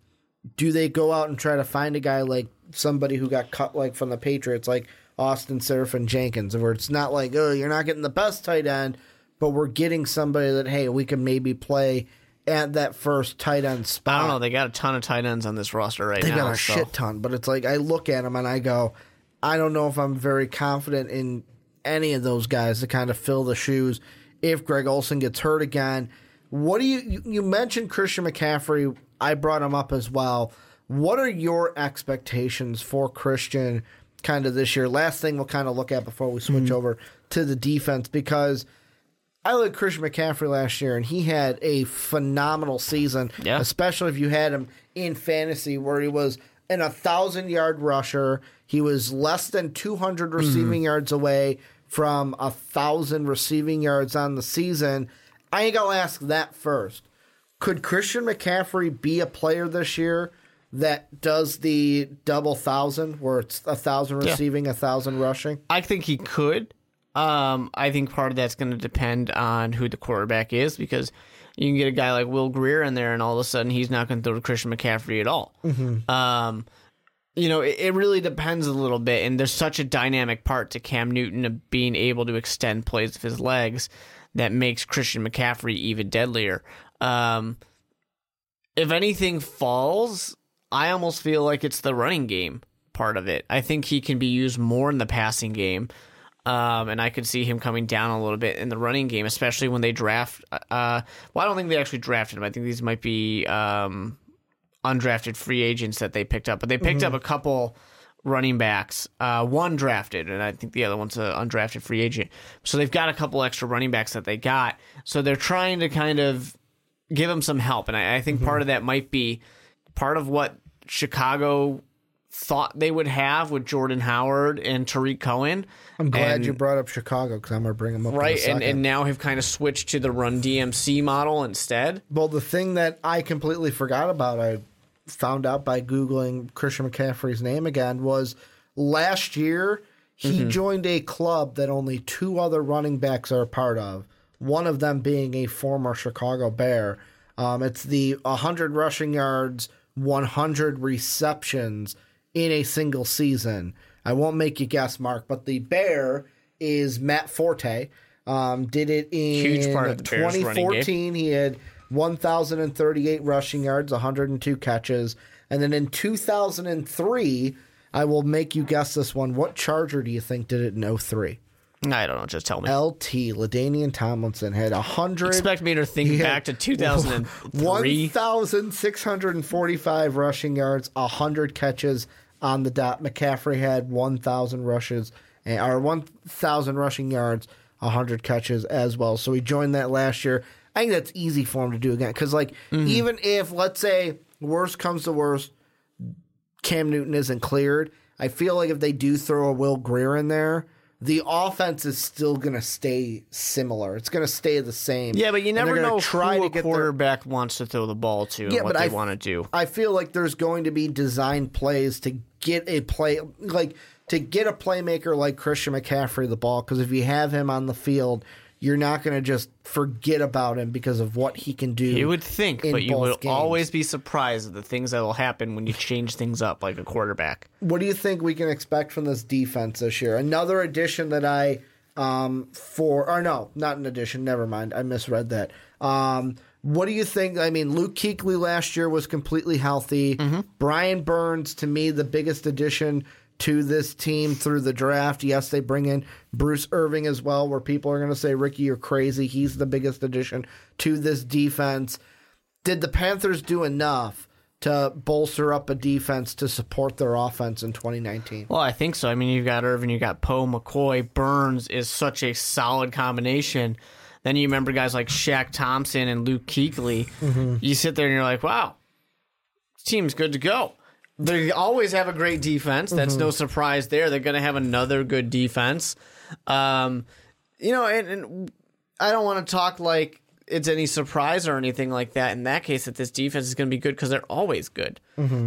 do they go out and try to find a guy like somebody who got cut like from the Patriots, like Austin Seferian-Jenkins, where it's not like, oh, you're not getting the best tight end, but we're getting somebody that, hey, we can maybe play at that first tight end spot. I don't know. They got a ton of tight ends on this roster right They now. They got a so- shit ton, but it's like I look at them and I go, I don't know if I'm very confident in any of those guys to kind of fill the shoes if Greg Olsen gets hurt again. What do you you- mentioned Christian McCaffrey? I brought him up as well. What are your expectations for Christian kind of this year? Last thing we'll kind of look at before we switch mm-hmm. over to the defense because I looked at Christian McCaffrey last year, and he had a phenomenal season. Yeah. Especially if you had him in fantasy, where he was an a thousand yard rusher. He was less than 200 receiving mm-hmm. yards away from a thousand receiving yards on the season. I think I'll ask that first. Could Christian McCaffrey be a player this year that does the double thousand, where it's a thousand receiving, a thousand rushing? I think he could. Um, I think part of that's going to depend on who the quarterback is because you can get a guy like Will Grier in there, and all of a sudden he's not going to throw to Christian McCaffrey at all. Um, you know, it, it really depends a little bit, and there's such a dynamic part to Cam Newton of being able to extend plays of his legs that makes Christian McCaffrey even deadlier. Um, if anything falls, I almost feel like it's the running game part of it. I think he can be used more in the passing game. Um, and I could see him coming down a little bit in the running game, especially when they draft. Uh, well, I don't think they actually drafted him. I think these might be um, undrafted free agents that they picked up, but they picked up a couple running backs. Uh, one drafted, and I think the other one's an undrafted free agent. So they've got a couple extra running backs that they got. So they're trying to kind of give them some help, and I, I think part of that might be part of what Chicago thought they would have with Jordan Howard and Tarik Cohen. I'm glad And- you brought up Chicago because I'm going to bring them up. right, and, and now have kind of switched to the run DMC model instead. Well, the thing that I completely forgot about, I found out by Googling Christian McCaffrey's name again, was last year he joined a club that only two other running backs are a part of, one of them being a former Chicago Bear. Um, it's the 100 rushing yards, 100 receptions in a single season. I won't make you guess, Mark, but the Bear is Matt Forte. Um, did it in Huge part of the Bears' game. 2014. He had 1,038 rushing yards, 102 catches. And then in 2003, I will make you guess this one. What Charger do you think did it in 03? I don't know, just tell me. LT, LaDainian Tomlinson, had 100. Expect me to think back to 2003. 1,645 rushing yards, 100 catches on the dot. McCaffrey had 1,000 rushes, eh, or 1,000 rushing yards, 100 catches as well. So he joined that last year. I think that's easy for him to do again. Because, like, Mm-hmm. even if, let's say, worst comes to worst, Cam Newton isn't cleared, I feel like if they do throw a Will Grier in there, the offense is still going to stay similar. It's going to stay the same. Yeah, but you never know try who to a get their- quarterback wants to throw the ball to and Yeah, what but they I- want to do. I feel like there's going to be design plays to get a play like to get a playmaker like Christian McCaffrey the ball because if you have him on the field, you're not going to just forget about him because of what he can do. You would think, in but you will games. always be surprised at the things that will happen when you change things up like a quarterback. What do you think we can expect from this defense this year? Another addition that I um for or no, not an addition, never mind. I misread that. Um what do you think? I mean, Luke Kuechly last year was completely healthy. Brian Burns, to me, the biggest addition to this team through the draft. Yes, they bring in Bruce Irvin as well, where people are going to say, Ricky, you're crazy. He's the biggest addition to this defense. Did the Panthers do enough to bolster up a defense to support their offense in 2019? Well, I think so. I mean, you've got Irvin, you've got Poe, McCoy, Burns is such a solid combination. Then you remember guys like Shaq Thompson and Luke Kuechly. Mm-hmm. You sit there and you're like, wow, this team's good to go. They always have a great defense. That's no surprise there. They're going to have another good defense. Um, you know, and, and I don't want to talk like it's any surprise or anything like that. In that case, that this defense is going to be good because they're always good.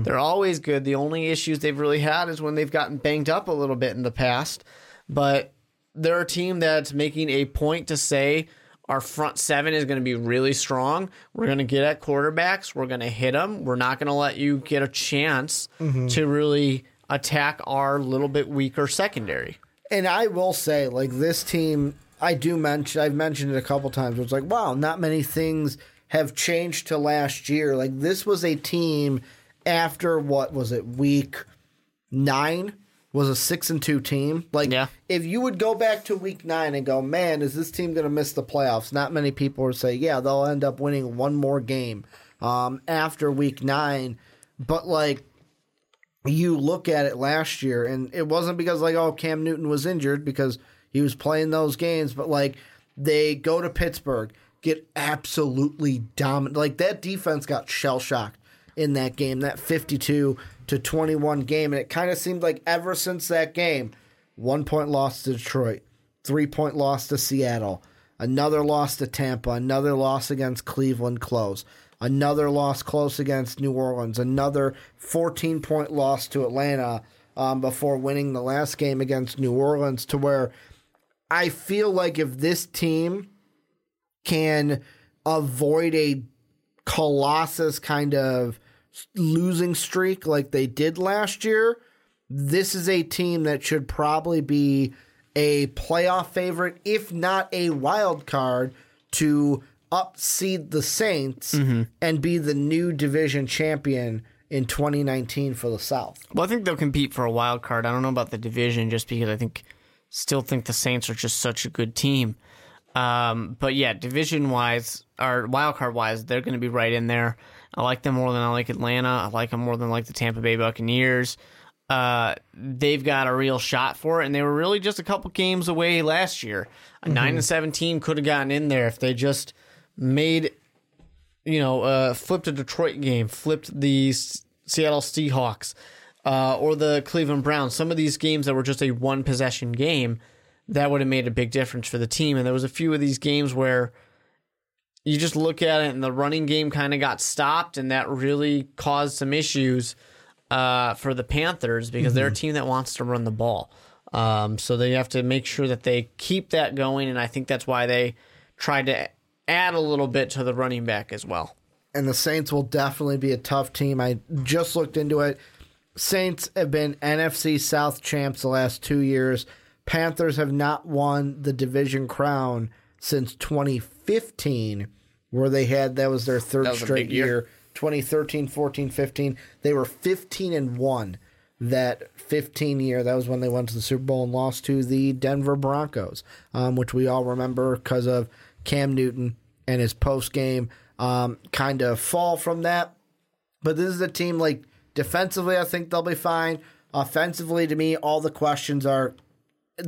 They're always good. The only issues they've really had is when they've gotten banged up a little bit in the past. But they're a team that's making a point to say our front seven is going to be really strong. We're going to get at quarterbacks. We're going to hit them. We're not going to let you get a chance mm-hmm. to really attack our little bit weaker secondary. And I will say, like this team, I do mention, I've mentioned it a couple times. It's like, wow, not many things have changed to last year. Like this was a team after what was it, week nine was a six and two team. Like, Yeah. if you would go back to week nine and go, man, is this team going to miss the playoffs? Not many people would say, yeah, they'll end up winning one more game um, after week nine. But like, you look at it last year, and it wasn't because like oh Cam Newton was injured because he was playing those games, but like they go to Pittsburgh, get absolutely dominant. Like that defense got shell shocked in that game, that fifty-two to 21 game. And it kind of seemed like ever since that game, one point loss to Detroit, three point loss to Seattle, another loss to Tampa, another loss against Cleveland close, another loss close against New Orleans, another 14 point loss to Atlanta um, before winning the last game against New Orleans, to where I feel like if this team can avoid a colossus kind of losing streak like they did last year, this is a team that should probably be a playoff favorite, if not a wild card, to upseed the Saints and be the new division champion in 2019 for the South. Well, I think they'll compete for a wild card. I don't know about the division, just because I think still think the Saints are just such a good team. Um, but yeah, division wise or wild card wise, they're going to be right in there. I like them more than I like Atlanta. I like them more than I like the Tampa Bay Buccaneers. Uh, they've got a real shot for it, and they were really just a couple games away last year. A nine and seventeen could have gotten in there if they just made, you know, uh, flipped a Detroit game, flipped the S- Seattle Seahawks, uh, or the Cleveland Browns. Some of these games that were just a one possession game, that would have made a big difference for the team. And there was a few of these games where you just look at it and the running game kind of got stopped, and that really caused some issues uh, for the Panthers because they're a team that wants to run the ball. Um, so they have to make sure that they keep that going, and I think that's why they tried to add a little bit to the running back as well. and the Saints will definitely be a tough team. I just looked into it. Saints have been NFC South champs the last two years. Panthers have not won the division crown since 2015, where they had that was their third was straight year. year. 2013, 14, 15. They were 15 and 1 that 15 year. That was when they went to the Super Bowl and lost to the Denver Broncos, um, which we all remember because of Cam Newton and his post game um, kind of fall from that. But this is a team like defensively, I think they'll be fine. Offensively, to me, all the questions are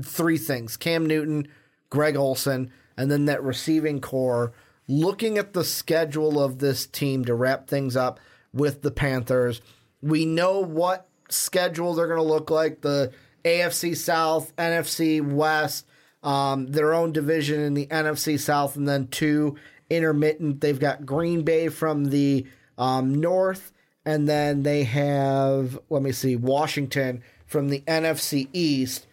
three things Cam Newton, Greg Olsen, and then that receiving core. Looking at the schedule of this team to wrap things up with the Panthers, we know what schedule they're going to look like the AFC South, NFC West, um, their own division in the NFC South, and then two intermittent. They've got Green Bay from the um, North, and then they have, let me see, Washington from the NFC East.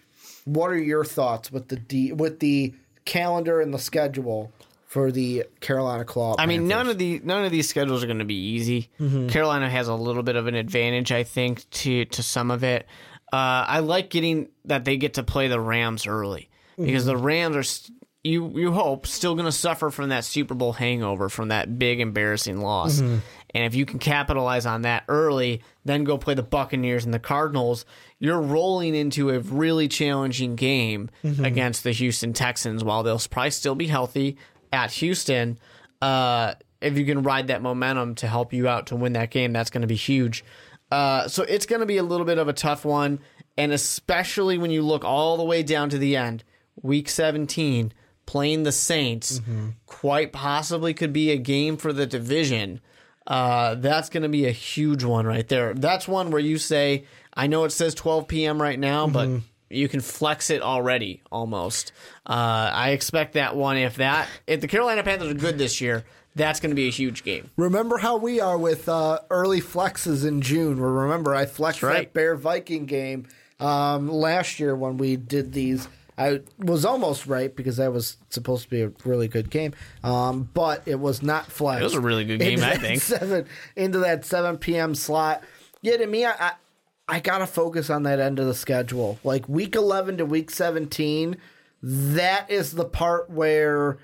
What are your thoughts with the D, with the calendar and the schedule for the Carolina Claw? I mean, none of the none of these schedules are going to be easy. Mm-hmm. Carolina has a little bit of an advantage, I think, to to some of it. Uh, I like getting that they get to play the Rams early because the mm-hmm. Rams are st- you you hope still going to suffer from that Super Bowl hangover from that big embarrassing loss. Mm-hmm. And if you can capitalize on that early, then go play the Buccaneers and the Cardinals, you're rolling into a really challenging game against the Houston Texans while they'll probably still be healthy at Houston. Uh, if you can ride that momentum to help you out to win that game, that's going to be huge. Uh, so it's going to be a little bit of a tough one. And especially when you look all the way down to the end, week 17, playing the Saints, quite possibly could be a game for the division. Uh, that's going to be a huge one right there. That's one where you say, I know it says 12 p.m. right now, but you can flex it already almost. Uh, I expect that one. If that, if the Carolina Panthers are good this year, that's going to be a huge game. Remember how we are with uh, early flexes in June. Where remember I flexed right. that Bear Viking game um, last year when we did these. I was almost right because that was supposed to be a really good game, um, but it was not flexed. It was a really good game, I think. Seven into that seven p.m. slot. Yeah, to me, I, I gotta focus on that end of the schedule. Like week eleven to week seventeen, that is the part where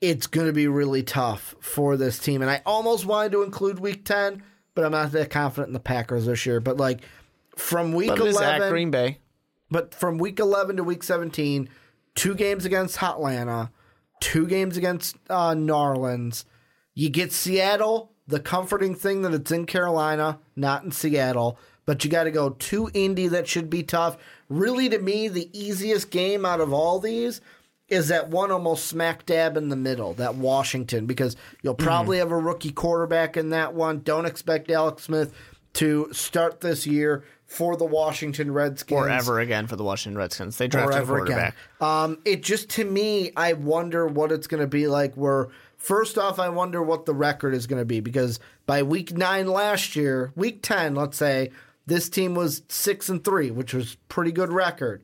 it's going to be really tough for this team. And I almost wanted to include week 10, but I'm not that confident in the Packers this year. But like from week But it is at 11, Green Bay. but from week 11 to week 17, two games against Hotlanta, two games against uh, New Orleans. You get Seattle, the comforting thing that it's in Carolina, not in Seattle. But you got to go to Indy. That should be tough. Really, to me, the easiest game out of all these is that one almost smack dab in the middle, that Washington, because you'll probably have a rookie quarterback in that one. Don't expect Alex Smith to start this year for the Washington Redskins. Or ever again for the Washington Redskins. They drafted a quarterback. Um, it just to me, I wonder what it's going to be like. Where first off, I wonder what the record is going to be because by week nine last year, week ten, let's say this team was six and three, which was pretty good record.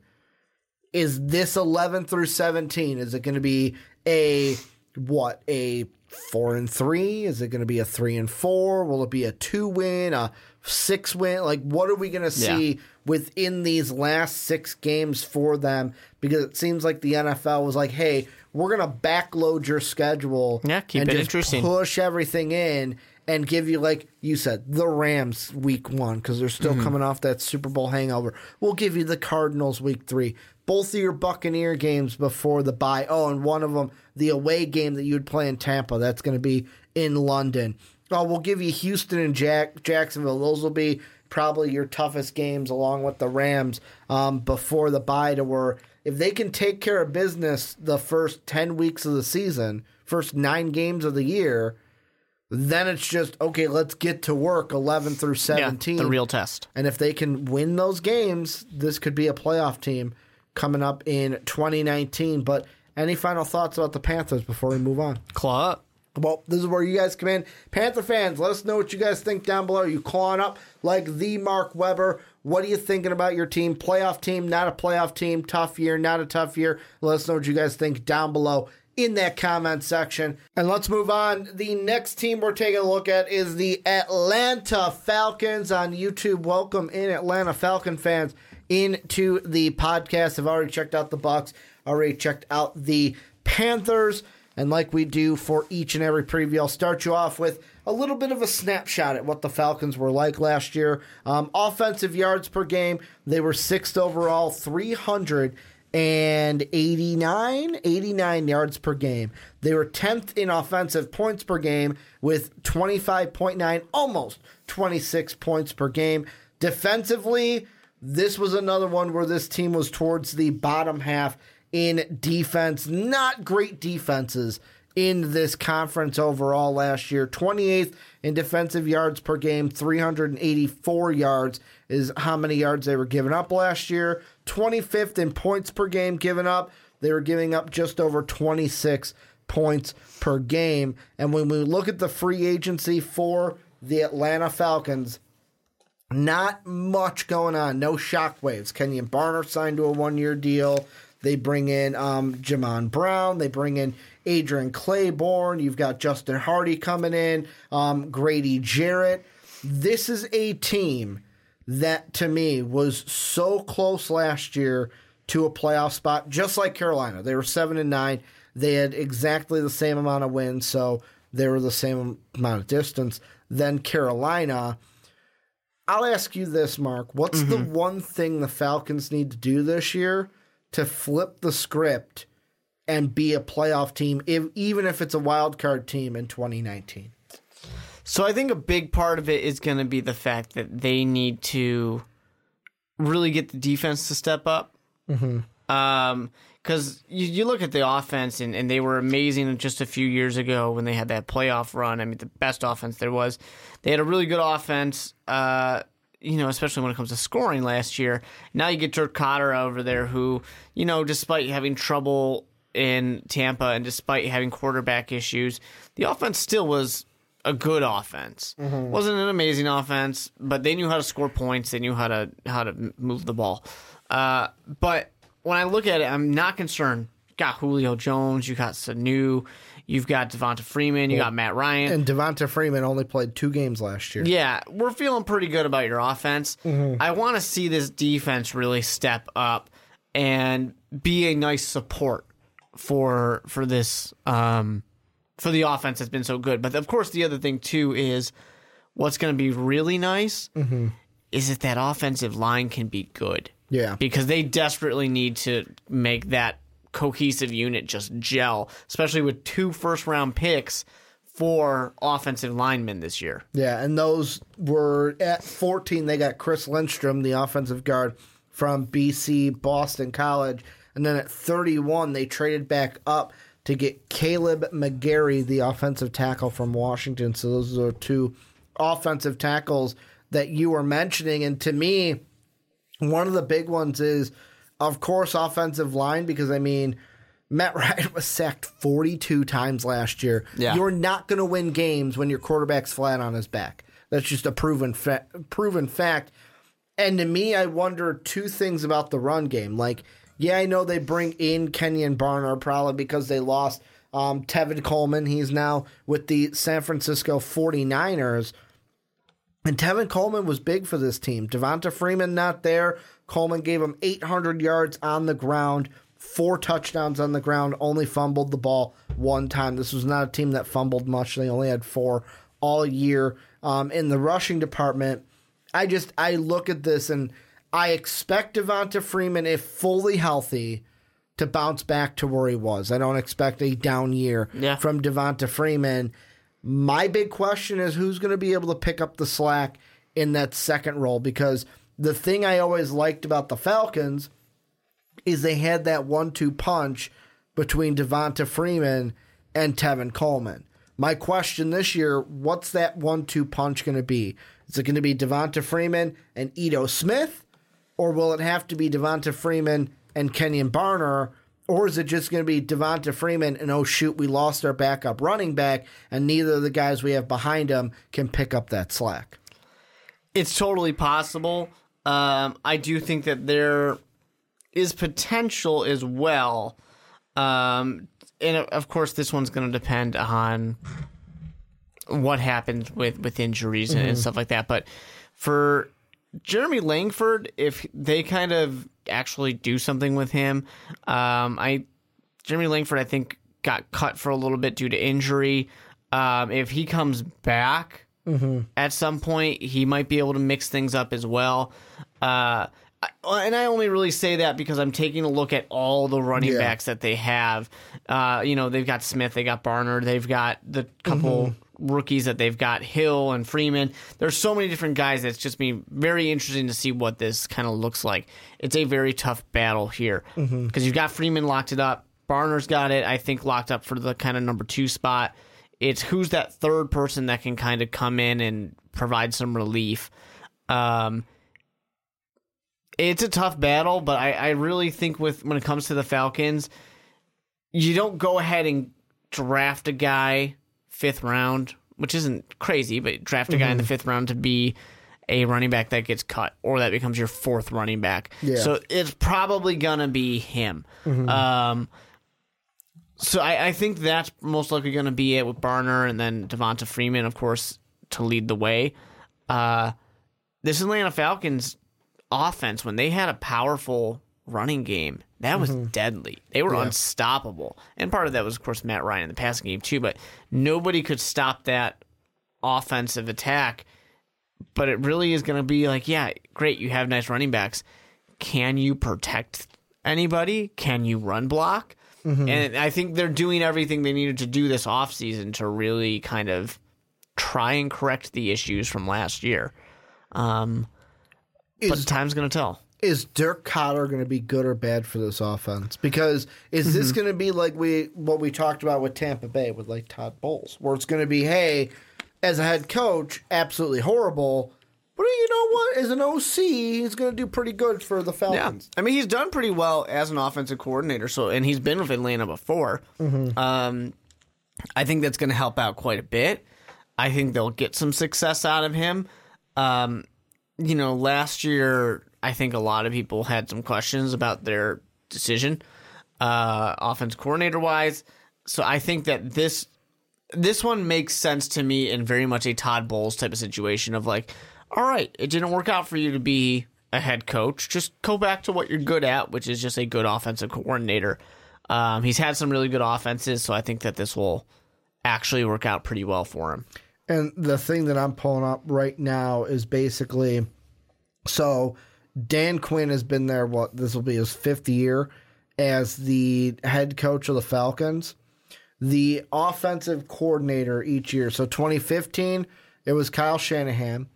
Is this eleven through seventeen? Is it going to be a what a four and three? Is it going to be a three and four? Will it be a two win, a six win? Like, what are we going to see Yeah. within these last six games for them? Because it seems like the NFL was like, hey, we're going to backload your schedule Yeah, keep and it just interesting. push everything in and give you, like you said, the Rams week one because they're Mm-hmm. still coming off that Super Bowl hangover. We'll give you the Cardinals week three. Both of your Buccaneer games before the bye. Oh, and one of them, the away game that you would play in Tampa. That's going to be in London. Oh, we'll give you Houston and Jack Jacksonville. Those will be probably your toughest games, along with the Rams um, before the bye. To where if they can take care of business the first ten weeks of the season, first nine games of the year, then it's just okay. Let's get to work. Eleven through Yeah, seventeen. the real test. And if they can win those games, this could be a playoff team coming up in 2019. But any final thoughts about the Panthers before we move on? Claw. Well, this is where you guys come in. Panther fans, let us know what you guys think down below. Are you clawing up like the Mark Weber? What are you thinking about your team? Playoff team, not a playoff team, tough year, not a tough year. Let us know what you guys think down below in that comment section. And let's move on. The next team we're taking a look at is the Atlanta Falcons on YouTube. Welcome in Atlanta Falcon fans into the podcast. I've already checked out the Bucks, already checked out the Panthers. And like we do for each and every preview, I'll start you off with a little bit of a snapshot at what the Falcons were like last year. Um, offensive yards per game, they were sixth overall, 389, 89 yards per game. They were 10th in offensive points per game with 25.9, almost 26 points per game. Defensively, this was another one where this team was towards the bottom half in defense. Not great defenses in this conference overall last year. 28th in defensive yards per game, 384 yards is how many yards they were giving up last year. 25th in points per game given up. They were giving up just over 26 points per game. And when we look at the free agency for the Atlanta Falcons, not much going on. No shockwaves. Kenyon Barner signed to a one year deal. They bring in um, Jamon Brown. They bring in Adrian Clayborn. You've got Justin Hardy coming in, um, Grady Jarrett. This is a team that, to me, was so close last year to a playoff spot, just like Carolina. They were 7 and 9. They had exactly the same amount of wins, so they were the same amount of distance. Then Carolina. I'll ask you this, Mark. What's the mm-hmm. one thing the Falcons need to do this year to flip the script and be a playoff team, if, even if it's a wild card team in 2019? So I think a big part of it is going to be the fact that they need to really get the defense to step up. Mm-hmm. Because you, you look at the offense, and, and they were amazing just a few years ago when they had that playoff run. I mean, the best offense there was. They had a really good offense, uh, you know, especially when it comes to scoring last year. Now you get Dirk Koetter over there, who, you know, despite having trouble in Tampa and despite having quarterback issues, the offense still was a good offense. wasn't an amazing offense, but they knew how to score points. They knew how to how to move the ball. Uh, but when I look at it, I'm not concerned. Got Julio Jones, you got Sanu, you've got Devonta Freeman, you got Matt Ryan. And Devonta Freeman only played two games last year. Yeah, we're feeling pretty good about your offense. I want to see this defense really step up and be a nice support for for this um for the offense that's been so good. But of course, the other thing too is what's going to be really nice mm-hmm. is that that offensive line can be good Yeah. because they desperately need to make that cohesive unit just gel, especially with two first round picks for offensive linemen this year. Yeah, and those were at 14. They got Chris Lindstrom, the offensive guard from BC Boston College, and then at 31 they traded back up to get Kaleb McGary, the offensive tackle from Washington. So those are two offensive tackles that you were mentioning. And to me, one of the big ones is, of course, offensive line, because I mean, Matt Ryan was sacked 42 times last year. Yeah. You're not going to win games when your quarterback's flat on his back. That's just a proven fa- proven fact. And to me, I wonder two things about the run game. Like, yeah, I know they bring in Kenyon Barner probably because they lost um, Tevin Coleman. He's now with the San Francisco 49ers. And Tevin Coleman was big for this team. Devonta Freeman not there. Coleman gave him 800 yards on the ground, four touchdowns on the ground, only fumbled the ball one time. This was not a team that fumbled much. They only had four all year. Um, in the rushing department, I just I look at this and I expect Devonta Freeman, if fully healthy, to bounce back to where he was. I don't expect a down year Yeah. from Devonta Freeman. My big question is who's going to be able to pick up the slack in that second role because the thing I always liked about the Falcons is they had that one-two punch between Devonta Freeman and Tevin Coleman. My question this year, what's that one-two punch going to be? Is it going to be Devonta Freeman and Ito Smith, or will it have to be Devonta Freeman and Kenyon Barner, or is it just going to be Devonta Freeman and oh shoot, we lost our backup running back, and neither of the guys we have behind him can pick up that slack? It's totally possible. Um, I do think that there is potential as well. Um, and of course, this one's going to depend on what happens with, with injuries and, and stuff like that. But for Jeremy Langford, if they kind of actually do something with him, um, I Jeremy Langford, I think, got cut for a little bit due to injury. Um, if he comes back at some point, he might be able to mix things up as well. Uh, I- and I only really say that because I'm taking a look at all the running Yeah. backs that they have. Uh, you know, they've got Smith, they got Barner, they've got the couple rookies that they've got Hill and Freeman. There's so many different guys that's just been very interesting to see what this kind of looks like. It's a very tough battle here because you've got Freeman locked it up. Barner's got it, I think, locked up for the kind of number two spot. It's who's that third person that can kind of come in and provide some relief. Um, it's a tough battle, but I, I really think with when it comes to the Falcons, you don't go ahead and draft a guy fifth round, which isn't crazy, but draft a guy in the fifth round to be a running back that gets cut or that becomes your fourth running back. Yeah. So it's probably gonna be him. Um, so I, I think that's most likely going to be it with Barner and then Devonta Freeman, of course, to lead the way. Uh, this Atlanta Falcons offense, when they had a powerful running game, that was deadly. They were unstoppable. And part of that was, of course, Matt Ryan in the passing game, too, but nobody could stop that offensive attack. But it really is going to be like, yeah, great, you have nice running backs. Can you protect anybody? Can you run block? And I think they're doing everything they needed to do this offseason to really kind of try and correct the issues from last year. Um, but time's going to tell. Is Dirk Koetter going to be good or bad for this offense? Because is this going to be like we what we talked about with Tampa Bay with like Todd Bowles, where it's going to be, hey, as a head coach, absolutely horrible, but you know what? As an OC, he's going to do pretty good for the Yeah, Falcons. I mean he's done pretty well as an offensive coordinator. So and he's been with Atlanta before. Um, I think that's going to help out quite a bit. I think they'll get some success out of him. Um, you know, last year I think a lot of people had some questions about their decision, uh, offense coordinator wise. So I think that this this one makes sense to me in very much a Todd Bowles type of situation of like, all right, it didn't work out for you to be a head coach. Just go back to what you're good at, which is just a good offensive coordinator. Um, he's had some really good offenses, so I think that this will actually work out pretty well for him. And the thing that I'm pulling up right now is basically so Dan Quinn has been there, what, this will be his fifth year as the head coach of the Falcons. The offensive coordinator each year. So 2015, it was Kyle Shanahan.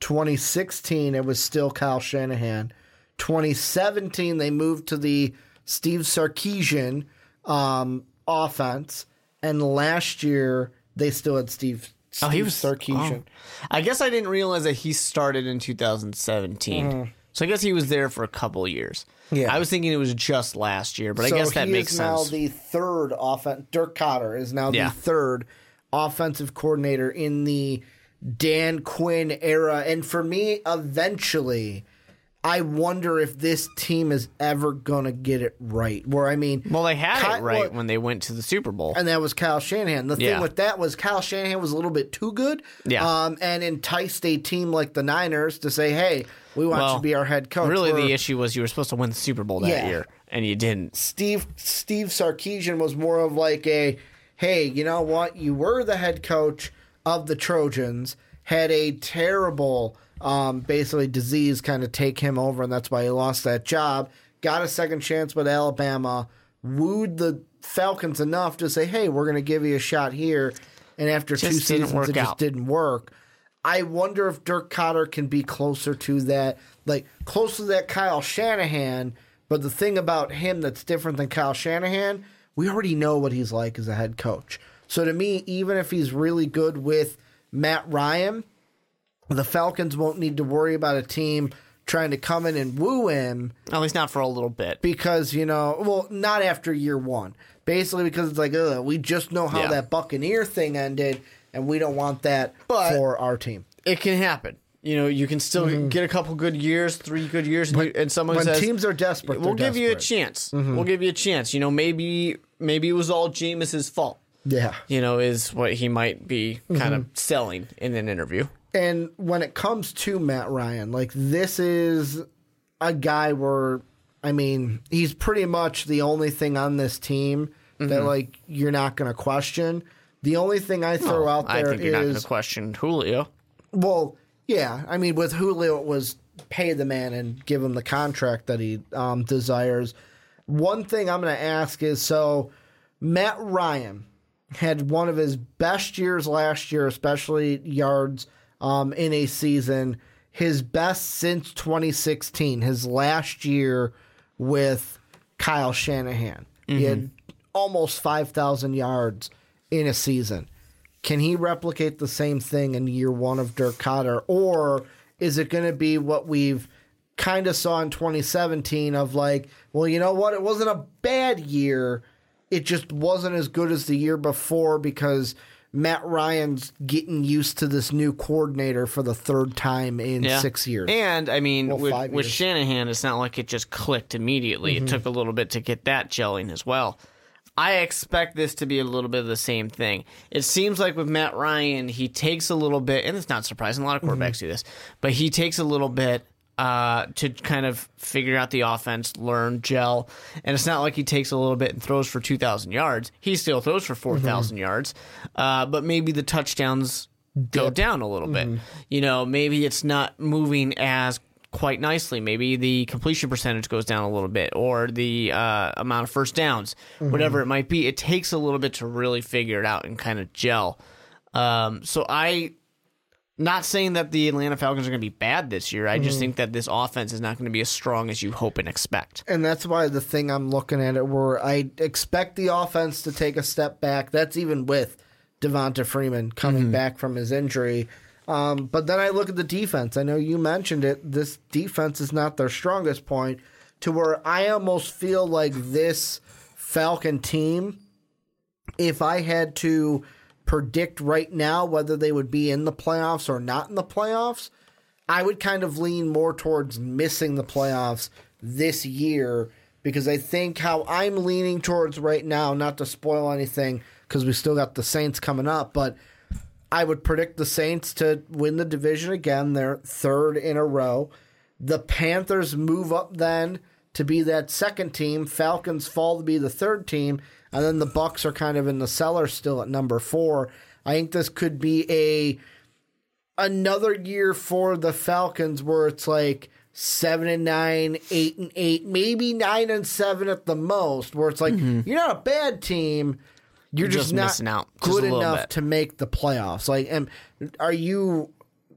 2016, it was still Kyle Shanahan. 2017, they moved to the Steve Sarkisian um, offense. And last year, they still had Steve Oh, he was Sarkisian. oh. I guess I didn't realize that he started in 2017. So I guess he was there for a couple years. Yeah. I was thinking it was just last year, but I guess that he makes is sense. now the third offense. Dirk Koetter is now Yeah. the third offensive coordinator in the Dan Quinn era, and for me, eventually, I wonder if this team is ever gonna get it right. Where I mean, well, they had Ky- it right well- when they went to the Super Bowl. and that was Kyle Shanahan. The thing Yeah. with that was Kyle Shanahan was a little bit too good, Yeah. um, and enticed a team like the Niners to say, "Hey, we want you to be our head coach." really, the issue was you were supposed to win the Super Bowl that Yeah. year, and you didn't. Steve Steve Sarkisian was more of like a, "Hey, you know what? You were the head coach of the Trojans, had a terrible, um, basically disease kind of take him over, and that's why he lost that job. Got a second chance with Alabama, wooed the Falcons enough to say, "Hey, we're going to give you a shot here." And after two Just didn't seasons, it just didn't work. I wonder if Dirk Koetter can be closer to that, like closer to that Kyle Shanahan. But the thing about him that's different than Kyle Shanahan, we already know what he's like as a head coach. So to me, even if he's really good with Matt Ryan, the Falcons won't need to worry about a team trying to come in and woo him At least not for a little bit. because you know, well, not after year one. Basically, because it's like, ugh, we just know how Yeah. that Buccaneer thing ended, and we don't want that But- for our team. It can happen. You know, you can still mm-hmm. get a couple good years, three good years, and, you, and someone when says teams are desperate, we'll give you a desperate. chance. Mm-hmm. We'll give you a chance. You know, maybe maybe it was all Jameis's fault. Yeah. You know, is what he might be mm-hmm. kind of selling in an interview. And when it comes to Matt Ryan, like this is a guy where I mean, he's pretty much the only thing on this team that Mm-hmm. like you're not going to question. The only thing I throw out there is. I think you're not going is to question Julio. well, yeah. I mean, with Julio, it was pay the man and give him the contract that he um, desires. One thing I'm going to ask is so Matt Ryan had one of his best years last year, especially yards um, in a season. His best since 2016, his last year with Kyle Shanahan. He had almost 5,000 yards in a season. Can he replicate the same thing in year one of Dirk Koetter? Or is it going to be what we've kind of saw in 2017 of like, well, you know what? It wasn't a bad year. It just wasn't as good as the year before because Matt Ryan's getting used to this new coordinator for the third time in Yeah. six years. And I mean, Well, with, with. Shanahan, it's not like it just clicked immediately. Mm-hmm. It took a little bit to get that gelling as well. I expect this to be a little bit of the same thing. It seems like with Matt Ryan, he takes a little bit, and it's not surprising. A lot of Mm-hmm. quarterbacks do this, but he takes a little bit uh, to kind of figure out the offense, learn, gel. And it's not like he takes a little bit and throws for 2,000 yards. He still throws for 4,000 Mm-hmm. yards, uh, but maybe the touchdowns go down a little Mm-hmm. bit. You know, maybe it's not moving as quite nicely. Maybe the completion percentage goes down a little bit, or the uh, amount of first downs, Mm-hmm. whatever it might be. It takes a little bit to really figure it out and kind of gel. Um, so I. Not saying that the Atlanta Falcons are going to be bad this year. I Mm-hmm. just think that this offense is not going to be as strong as you hope and expect. And that's why the thing I'm looking at it where I expect the offense to take a step back. That's even with Devonta Freeman coming back from his injury. Um, but then I look at the defense. I know you mentioned it. This defense is not their strongest point, to where I almost feel like this Falcon team, if I had to predict right now whether they would be in the playoffs or not in the playoffs, I would kind of lean more towards missing the playoffs this year because I think how I'm leaning towards right now, not to spoil anything because we still got the Saints coming up, but I would predict the Saints to win the division again. They're third in a row. The Panthers move up then to be that second team. Falcons fall to be the third team, and then the Bucks are kind of in the cellar still at number four. I think this could be a another year for the Falcons where it's like seven and nine, eight and eight, maybe nine and seven at the most, where it's like mm-hmm. you're not a bad team. You're just, Just not missing out just good enough bit. to make the playoffs. Like, and are you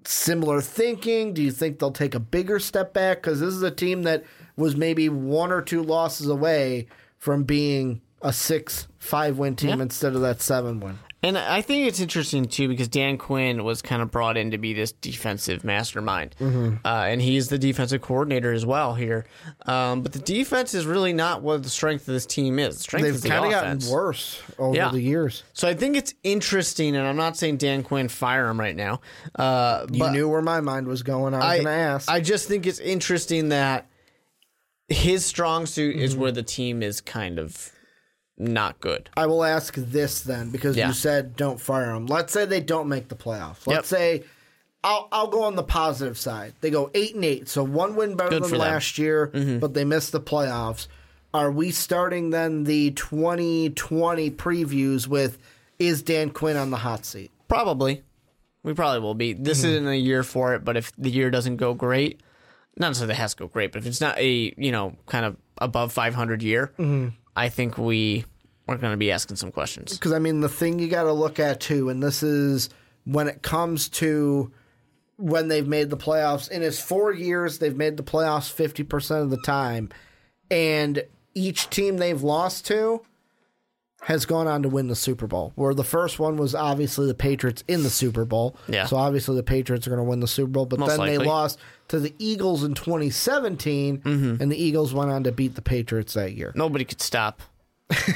similar thinking? Do you think they'll take a bigger step back? Because this is a team that was maybe one or two losses away from being a six, five win team Yeah. instead of that seven win. And I think it's interesting too because Dan Quinn was kind of brought in to be this defensive mastermind, Mm-hmm. uh, and he's the defensive coordinator as well here. Um, but the defense is really not what the strength of this team is. The strength They've is the kind of gotten worse over Yeah. the years. So I think it's interesting, and I'm not saying Dan Quinn fire him right now. Uh, You knew where my mind was going. I was I, going to ask. I just think it's interesting that his strong suit is Mm-hmm. where the team is kind of not good. I will ask this then because Yeah. you said don't fire them. Let's say they don't make the playoffs. Let's say I'll I'll go on the positive side. They go eight and eight, so one win better Good than for them. Mm-hmm. last year, but they missed the playoffs. Are we starting then the 2020 previews with is Dan Quinn on the hot seat? Probably. We probably will be. This Mm-hmm. isn't a year for it, but if the year doesn't go great, not necessarily it has to go great, but if it's not a, you know, kind of above 500 year, Mm-hmm. I think we are going to be asking some questions. Because I mean, the thing you got to look at too, and this is when it comes to when they've made the playoffs. In his four years, they've made the playoffs fifty percent of the time, and each team they've lost to has gone on to win the Super Bowl. Where the first one was obviously the Patriots in the Super Bowl. Yeah. So obviously the Patriots are going to win the Super Bowl, but Most then they lost to the Eagles in 2017, Mm-hmm. and the Eagles went on to beat the Patriots that year. Nobody could stop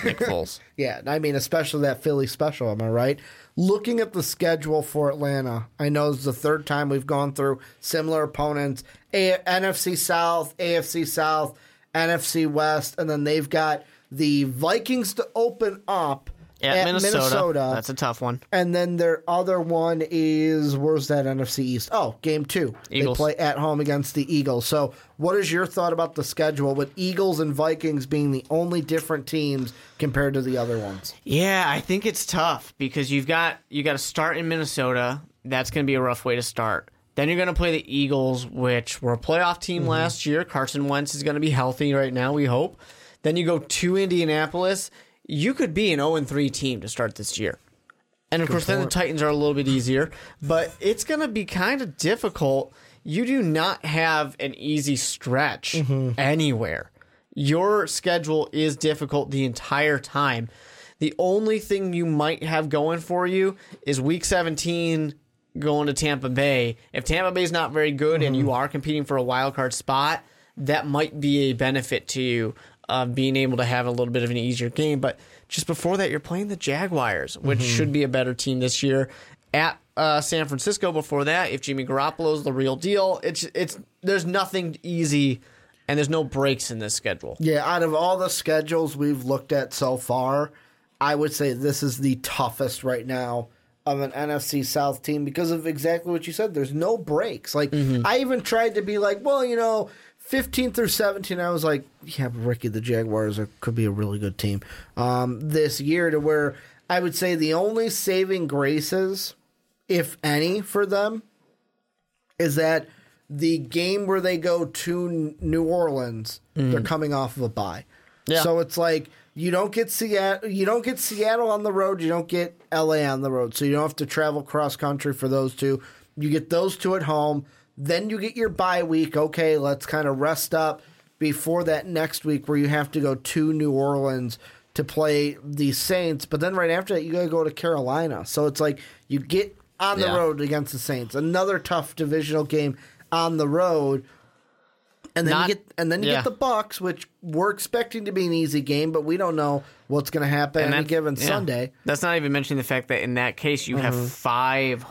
Nick Foles. Yeah, I mean, especially that Philly special. Am I right? Looking at the schedule for Atlanta, I know it's the third time we've gone through similar opponents: A- NFC South, AFC South, NFC West, and then they've got the Vikings to open up At, at Minnesota. Minnesota. That's a tough one. and then their other one is where's that NFC East? Oh, game two. Eagles. They play at home against the Eagles. So, what is your thought about the schedule with Eagles and Vikings being the only different teams compared to the other ones? Yeah, I think it's tough because you've got you got to start in Minnesota. That's going to be a rough way to start. Then you're going to play the Eagles, which were a playoff team mm-hmm. last year. Carson Wentz is going to be healthy right now, we hope. Then you go to Indianapolis. You could be an 0 3 team to start this year. And of course, then the Titans are a little bit easier, but it's going to be kind of difficult. You do not have an easy stretch mm-hmm. anywhere. Your schedule is difficult the entire time. The only thing you might have going for you is week 17 going to Tampa Bay. If Tampa Bay is not very good and you mm-hmm. are competing for a wild card spot, that might be a benefit to you of being able to have a little bit of an easier game. But just before that, you're playing the Jaguars, which mm-hmm. should be a better team this year. At uh, San Francisco before that, if Jimmy Garoppolo's the real deal, it's it's there's nothing easy and there's no breaks in this schedule. Yeah, out of all the schedules we've looked at so far, I would say this is the toughest right now of an NFC South team because of exactly what you said. There's no breaks. Like mm-hmm. I even tried to be like, well, you know, 15 through 17, I was like, yeah, but Ricky, the Jaguars are, could be a really good team um, this year. To where I would say the only saving graces, if any, for them is that the game where they go to New Orleans, they're coming off of a bye. Yeah. So it's like you don't get Seattle, you don't get Seattle on the road, you don't get LA on the road, so you don't have to travel cross country for those two. You get those two at home, then you get your bye week. Okay, let's kind of rest up before that next week where you have to go to New Orleans to play the Saints, but then right after that you got to go to Carolina. So it's like you get on the Yeah. road against the Saints. Another tough divisional game on the road. And then Not- you get and then you yeah. get the Bucks, which we're expecting to be an easy game, but we don't know what's going to happen any given yeah. Sunday. That's not even mentioning the fact that in that case you have mm-hmm. five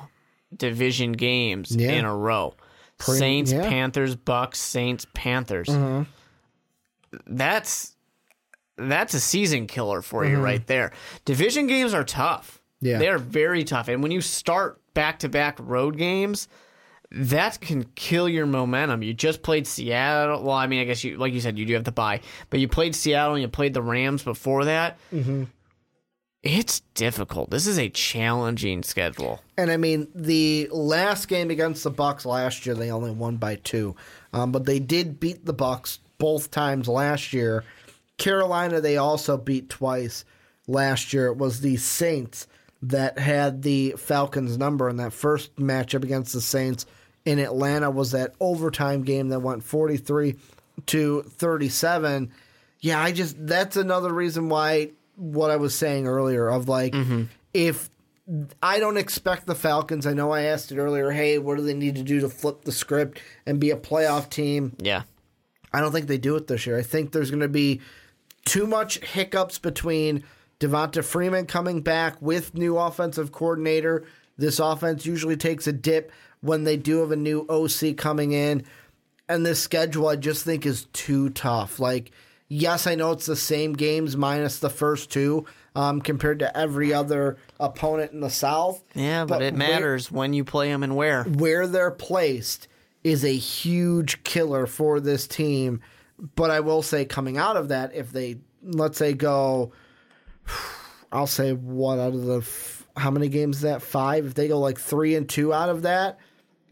division games in a row. Saints, yeah. Panthers, Bucks, Saints, Panthers. That's that's a season killer for you right there. Division games are tough. Yeah. They are very tough. And when you start back to back road games, that can kill your momentum. You just played Seattle. Well, I mean, I guess you, like you said, you do have to buy, but you played Seattle and you played the Rams before that. Mm-hmm. It's difficult. This is a challenging schedule. And I mean, the last game against the Bucks last year, they only won by two, um, but they did beat the Bucks both times last year. Carolina, they also beat twice last year. It was the Saints that had the Falcons number in that first matchup against the Saints in Atlanta. Was that overtime game that went forty three to thirty seven? Yeah, I just that's another reason why what I was saying earlier of like mm-hmm. if I don't expect the Falcons. I know I asked it earlier. Hey, what do they need to do to flip the script and be a playoff team? Yeah. I don't think they do it this year. I think there's going to be too much hiccups between Devonta Freeman coming back with new offensive coordinator. This offense usually takes a dip when they do have a new OC coming in. And this schedule, I just think, is too tough. Like, yes, I know it's the same games minus the first two um, compared to every other opponent in the South. Yeah, but, it where- matters when you play them and where. where they're placed is a huge killer for this team. But I will say, coming out of that, if they let's say go, I'll say what out of the f- how many games is that five? If they go like three and two out of that,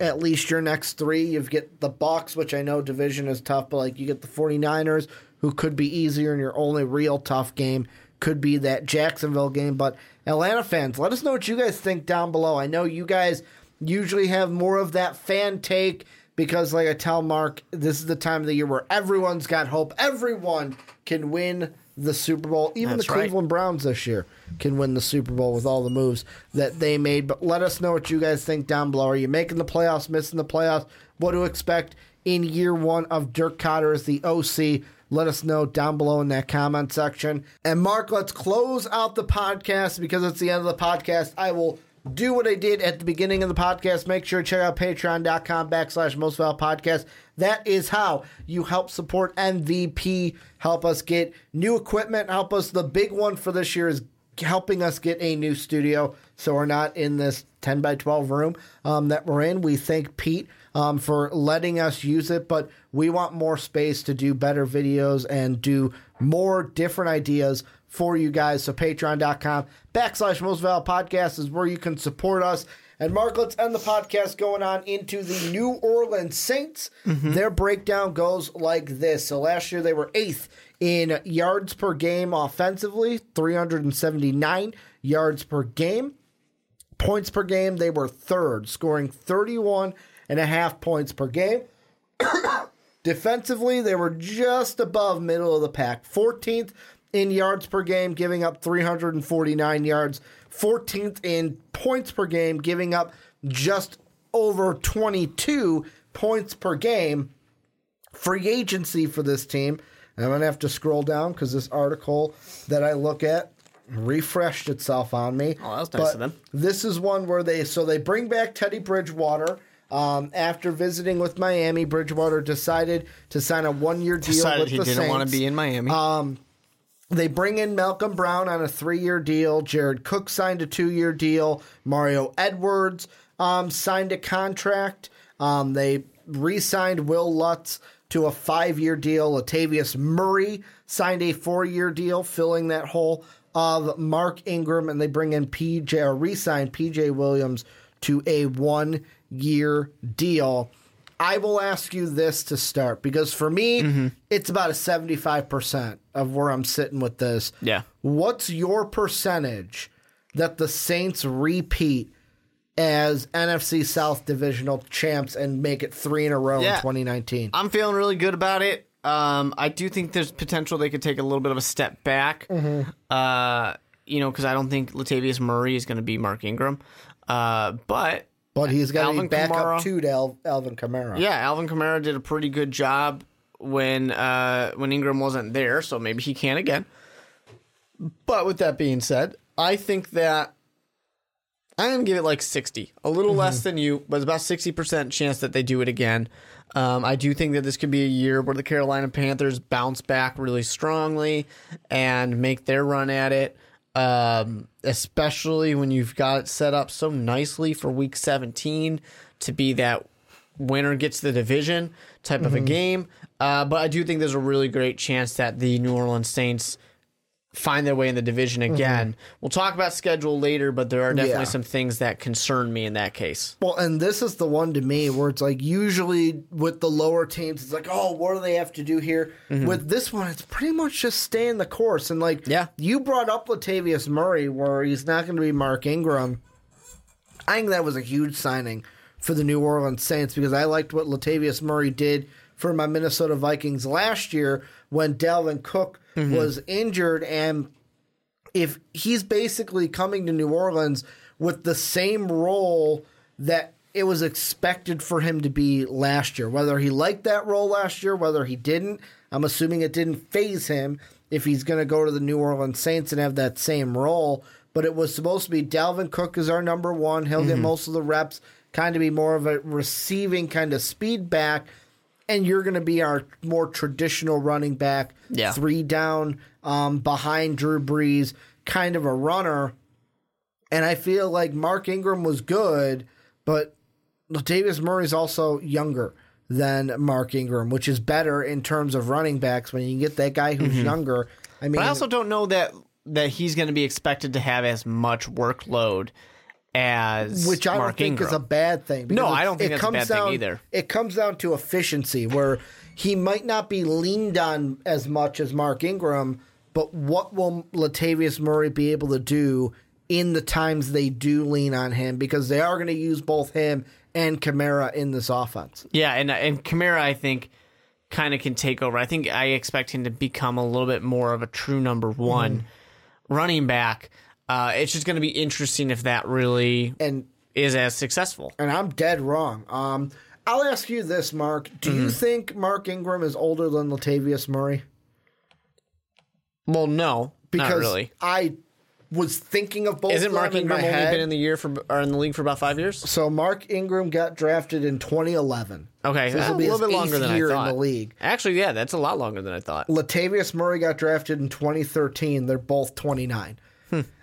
at least your next three, you get the Bucks, which I know division is tough, but like you get the 49ers, who could be easier, and your only real tough game could be that Jacksonville game. But Atlanta fans, let us know what you guys think down below. I know you guys usually have more of that fan take because, like I tell Mark, this is the time of the year where everyone's got hope. Everyone can win the Super Bowl. Even That's the right. Cleveland Browns this year can win the Super Bowl with all the moves that they made. But let us know what you guys think down below. Are you making the playoffs, missing the playoffs? What to expect in year one of Dirk Koetter as the OC? Let us know down below in that comment section. And Mark, let's close out the podcast because it's the end of the podcast. I will do what I did at the beginning of the podcast. Make sure to check out patreon.com backslash most Val podcast. That is how you help support MVP, help us get new equipment, help us. The big one for this year is helping us get a new studio so we're not in this 10 by 12 room um, that we're in. We thank Pete um, for letting us use it, but we want more space to do better videos and do more different ideas for you guys. So patreon.com backslash most Val podcast is where you can support us. And Mark, let's end the podcast going on into the New Orleans Saints. Their breakdown goes like this. So last year they were eighth in yards per game offensively, 379 yards per game. Points per game, they were third, scoring 31 and a half points per game. Defensively, they were just above middle of the pack. 14th in yards per game, giving up 349 yards. 14th in points per game, giving up just over 22 points per game. Free agency for this team. And I'm going to have to scroll down because this article that I look at refreshed itself on me. Oh, that was nice But of them. This is one where they so they bring back Teddy Bridgewater. Um, after visiting with Miami, Bridgewater decided to sign a one-year deal Decided with he the didn't want to be in Miami. They bring in Malcolm Brown on a three-year deal. Jared Cook signed a two-year deal. Mario Edwards um, signed a contract. Um, they re-signed Wil Lutz to a five-year deal. Latavius Murray signed a four-year deal, filling that hole of Mark Ingram, and they bring in PJ or re-signed PJ Williams to a one-year deal. I will ask you this to start because for me, Mm-hmm. it's about a 75% of where I'm sitting with this. Yeah. What's your percentage that the Saints repeat as NFC South divisional champs and make it three in a row in 2019? I'm feeling really good about it. Um, I do think there's potential they could take a little bit of a step back. Uh, you know, because I don't think Latavius Murray is going to be Mark Ingram. Uh, but But he's got to be Alvin back Kamara. up to Al- Alvin Kamara. yeah, Alvin Kamara did a pretty good job when uh, when Ingram wasn't there, so maybe he can again. But with that being said, I think that I'm gonna give it like 60, a little less than you, but it's about 60 percent chance that they do it again. Um, I do think that this could be a year where the Carolina Panthers bounce back really strongly and make their run at it. Um, especially when you've got it set up so nicely for Week 17 to be that winner gets the division type of a game. Uh, but I do think there's a really great chance that the New Orleans Saints find their way in the division mm-hmm. again. We'll talk about schedule later, but there are definitely Yeah. some things that concern me in that case. Well, and this is the one to me where it's like usually with the lower teams, it's like, oh, what do they have to do here? Mm-hmm. With this one, it's pretty much just stay in the course. And like, Yeah. you brought up Latavius Murray, where he's not going to be Mark Ingram. I think that was a huge signing for the New Orleans Saints because I liked what Latavius Murray did for my Minnesota Vikings last year when Dalvin Cook was injured and if he's basically coming to New Orleans with the same role that it was expected for him to be last year. Whether he liked that role last year, whether he didn't, I'm assuming it didn't faze him if he's going to go to the New Orleans Saints and have that same role. But it was supposed to be Dalvin Cook is our number one. He'll Mm-hmm. get most of the reps, kind of be more of a receiving kind of speed back. And you're going to be our more traditional running back, Yeah. three down um, behind Drew Brees, kind of a runner. And I feel like Mark Ingram was good, but Latavius Murray's also younger than Mark Ingram, which is better in terms of running backs when you can get that guy who's younger. I mean, Mm-hmm. But I also don't know that that he's going to be expected to have as much workload as which I Mark don't think Ingram. is a bad thing. because No, I don't think it that's a comes bad thing down- either. It comes down to efficiency, where he might not be leaned on as much as Mark Ingram, but what will Latavius Murray be able to do in the times they do lean on him? Because they are going to use both him and Kamara in this offense. Yeah, and and Kamara, I think, kind of can take over. I think I expect him to become a little bit more of a true number one Mm-hmm. running back. Uh, it's just going to be interesting if that really And is as successful. and I'm dead wrong. Um, I'll ask you this, Mark. Do Mm-hmm. you think Mark Ingram is older than Latavius Murray? Well, no, Because not really. I was thinking of both. Isn't Mark Ingram my only head. been in the year for or in the league for about five years? So Mark Ingram got drafted in 2011. Okay, So this will be a little bit longer than I thought. in the league. Actually, yeah, that's a lot longer than I thought. Latavius Murray got drafted in 2013. They're both 29.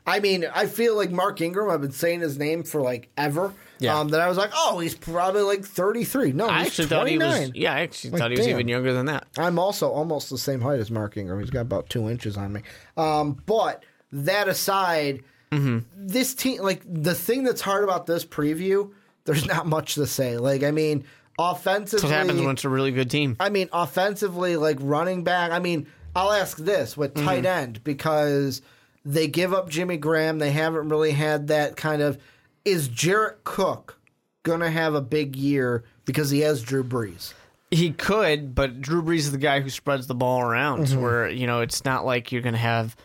I mean, I feel like Mark Ingram. I've been saying his name for like ever. Yeah. Um, that I was like, oh, he's probably like 33. No, I he's actually thought he 29. was. Yeah, I actually Like, thought he was damn. even younger than that. I'm also almost the same height as Mark Ingram. He's got about two inches on me. Um, but that aside, Mm-hmm. this team, like the thing that's hard about this preview, there's not much to say. Like, I mean, offensively, That's what happens when it's a really good team. I mean, offensively, like running back. I mean, I'll ask this with tight Mm-hmm. end because they give up Jimmy Graham. They haven't really had that kind of. Is Jared Cook gonna have a big year because he has Drew Brees? He could, but Drew Brees is the guy who spreads the ball around. Mm-hmm. Where you know it's not like you're going to have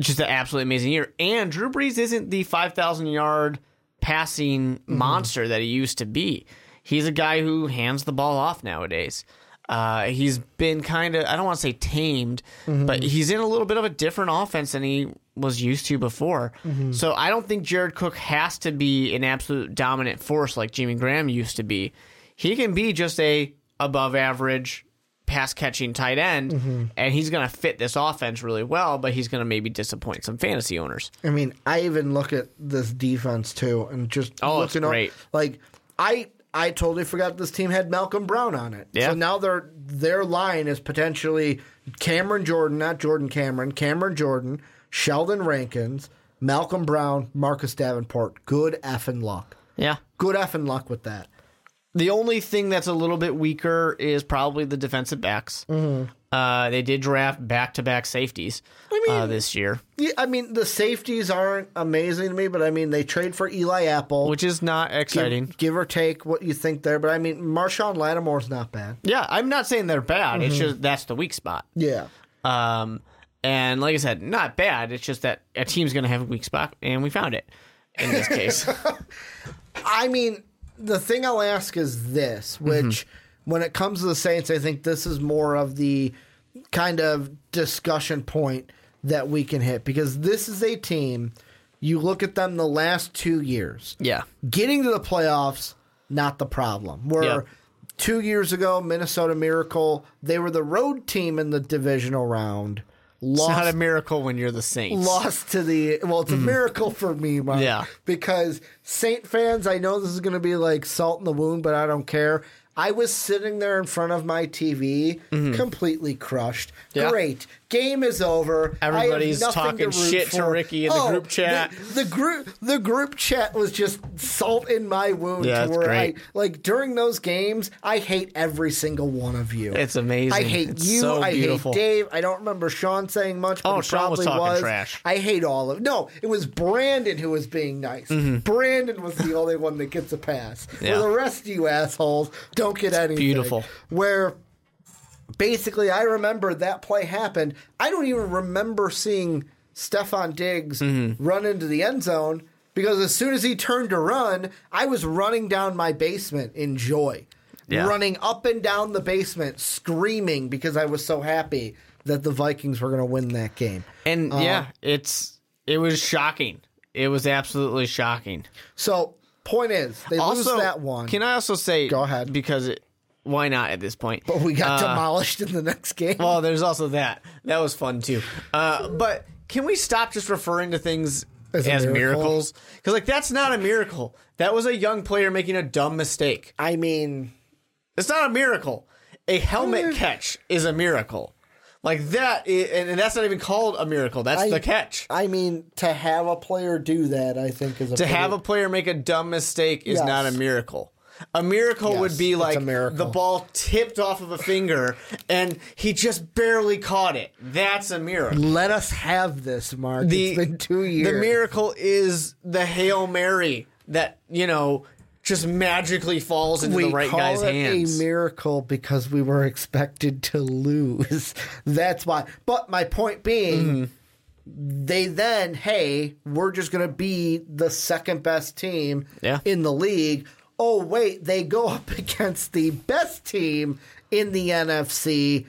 just an absolutely amazing year. And Drew Brees isn't the five thousand yard passing Mm-hmm. monster that he used to be. He's a guy who hands the ball off nowadays. Uh, he's been kind of I don't want to say tamed, Mm-hmm. but he's in a little bit of a different offense than he was used to before. Mm-hmm. So I don't think Jared Cook has to be an absolute dominant force like Jimmy Graham used to be. He can be just a above average pass catching tight end, Mm-hmm. and he's going to fit this offense really well. But he's going to maybe disappoint some fantasy owners. I mean, I even look at this defense too, and just Oh, it's looking up- great. like I I totally forgot this team had Malcolm Brown on it. Yeah. So now their their line is potentially Cameron Jordan, not Jordan Cameron, Cameron Jordan, Sheldon Rankins, Malcolm Brown, Marcus Davenport. Good effing luck. Yeah. Good effing luck with that. The only thing that's a little bit weaker is probably the defensive backs. Mm-hmm. Uh, they did draft back to back safeties uh, this year, Yeah, I mean the safeties aren't amazing to me, but I mean they trade for Eli Apple. which is not exciting. give, give or take what you think there, but I mean Marshon Lattimore's not bad. Yeah, I'm not saying they're bad. Mm-hmm. It's just that's the weak spot. Yeah. Um, and like I said, not bad. It's just that a team's going to have a weak spot, and we found it in this case. I mean, the thing I'll ask is this, which when it comes to the Saints, I think this is more of the kind of discussion point that we can hit because this is a team. You look at them the last two years, yeah, getting to the playoffs, not the problem. Where Yeah. two years ago, Minnesota Miracle, they were the road team in the divisional round. it's Lost not a miracle when you're the Saints. lost to the well it's a mm. miracle for me Mark, Yeah. because saint fans i know this is going to be like salt in the wound but i don't care i was sitting there in front of my tv completely crushed Mm-hmm. Yeah. great game is over Everybody's talking root shit to. Ricky in the group chat. the, the group the group chat was just salt in my wound Yeah, to where great. i like during those games i hate every single one of you It's amazing. i hate It's you so i beautiful. hate dave i don't remember sean saying much but Oh, it Sean was probably talking was. trash. I hate all of no. It was Brandon who was being nice. Brandon was the only one that gets a pass. Mm-hmm. Yeah. Well, the rest of you assholes don't get anything. beautiful. Where basically, I remember that play happened. I don't even remember seeing Stefon Diggs Mm-hmm. run into the end zone. because as soon as he turned to run, I was running down my basement in joy. Yeah. Running up and down the basement, screaming because I was so happy that the Vikings were going to win that game. And yeah, it's it was shocking. It was absolutely shocking. So, point is, they also, lose that one. Can I also say? Go ahead. Because it, why not at this point? but we got Uh, demolished in the next game. Well, there's also that. That was fun too. Uh, but can we stop just referring to things As as, miracle? miracles? Because like that's not a miracle. That was a young player making a dumb mistake. I mean, It's not a miracle. A helmet Eh. catch is a miracle. Like that, and and that's not even called a miracle. That's I- the catch. I mean, to have a player do that, I think is a to pretty- have a player make a dumb mistake is Yes. not a miracle. A miracle Yes, would be like the ball tipped off of a finger and he just barely caught it. That's a miracle. Let us have this, Mark. it's been two years. The miracle is the Hail Mary that, you know, just magically falls into we the right call guy's it hands. a miracle because we were expected to lose. That's why. But my point being, Mm-hmm. they then, hey, we're just going to be the second best team Yeah. in the league. Oh wait, they go up against the best team in the NFC,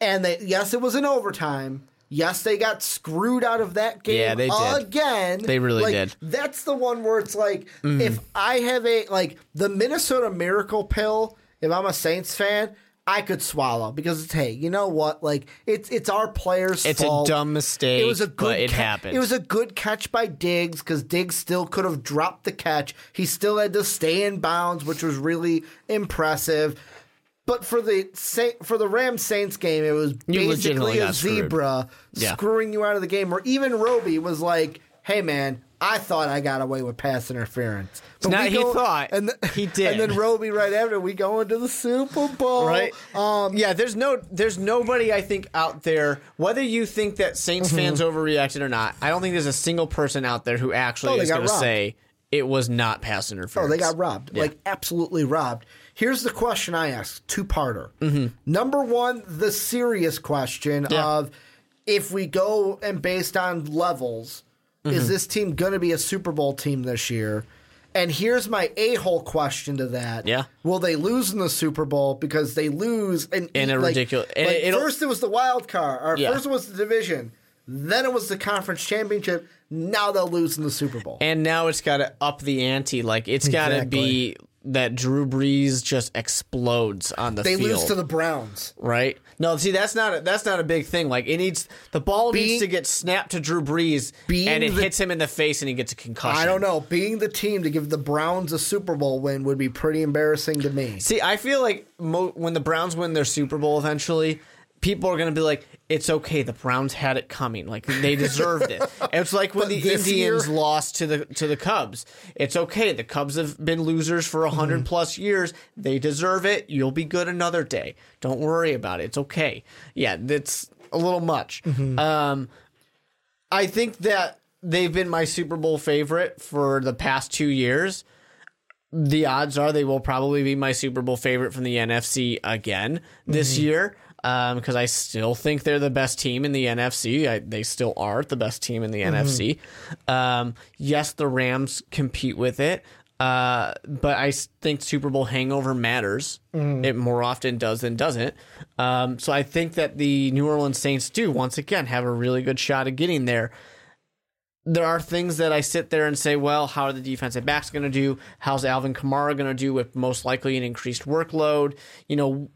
and they yes, it was an overtime. Yes, they got screwed out of that game Yeah, they did. again. They really Like, did. That's the one where it's like, mm-hmm. if I have a like the Minnesota Miracle pill, if I'm a Saints fan, I could swallow because it's hey, you know what? Like it's it's our players' It's a dumb mistake, It was a good but it ca- happened. It was a good catch by Diggs because Diggs still could have dropped the catch. He still had to stay in bounds, which was really impressive. But for the Sa- for the Rams Saints game, it was basically a zebra Yeah. screwing you out of the game. Where even Robey was like, "Hey man, I thought I got away with pass interference." But not we he thought, and th- he did. And then Robey right after we go into the Super Bowl, right? Um, yeah, there's no, there's nobody I think out there. Whether you think that Saints Mm-hmm. fans overreacted or not, I don't think there's a single person out there who actually Oh, is going to say it was not pass interference. Oh, they got robbed. Yeah. Like absolutely robbed. Here's the question I asked, two parter. Mm-hmm. Number one, the serious question Yeah. of if we go and based on levels, Mm-hmm. is this team going to be a Super Bowl team this year? And here's my a hole question to that. Yeah. Will they lose in the Super Bowl because they lose and In a like- ridiculous- like, first it was the wild card, or Yeah. first it was the division, then it was the conference championship. Now they'll lose in the Super Bowl. And now it's got to up the ante. Like it's got to be that Drew Brees just explodes on the they field. They lose to the Browns. right? No, see that's not a, that's not a big thing. Like it needs the ball Being- needs to get snapped to Drew Brees, and it the- hits him in the face, and he gets a concussion. I don't know. Being the team to give the Browns a Super Bowl win would be pretty embarrassing to me. See, I feel like mo- when the Browns win their Super Bowl eventually, people are going to be like, "It's okay. The Browns had it coming. Like they deserved it." it's like when But the Indians year- lost to the to the Cubs. It's okay. The Cubs have been losers for a 100 Mm-hmm. plus years. They deserve it. You'll be good another day. Don't worry about it. It's okay. Yeah, that's a little much. Mm-hmm. Um, I think that they've been my Super Bowl favorite for the past two years the odds are they will probably be my Super Bowl favorite from the NFC again this year because I still think they're the best team in the NFC. I, they still are the best team in the NFC. Um, yes, the Rams compete with it. Uh, but I think Super Bowl hangover matters. It more often does than doesn't. Um, so I think that the New Orleans Saints do once again have a really good shot of getting there there are things that I sit there and say, well, how are the defensive backs going to do? How's Alvin Kamara going to do with most likely an increased workload? You know,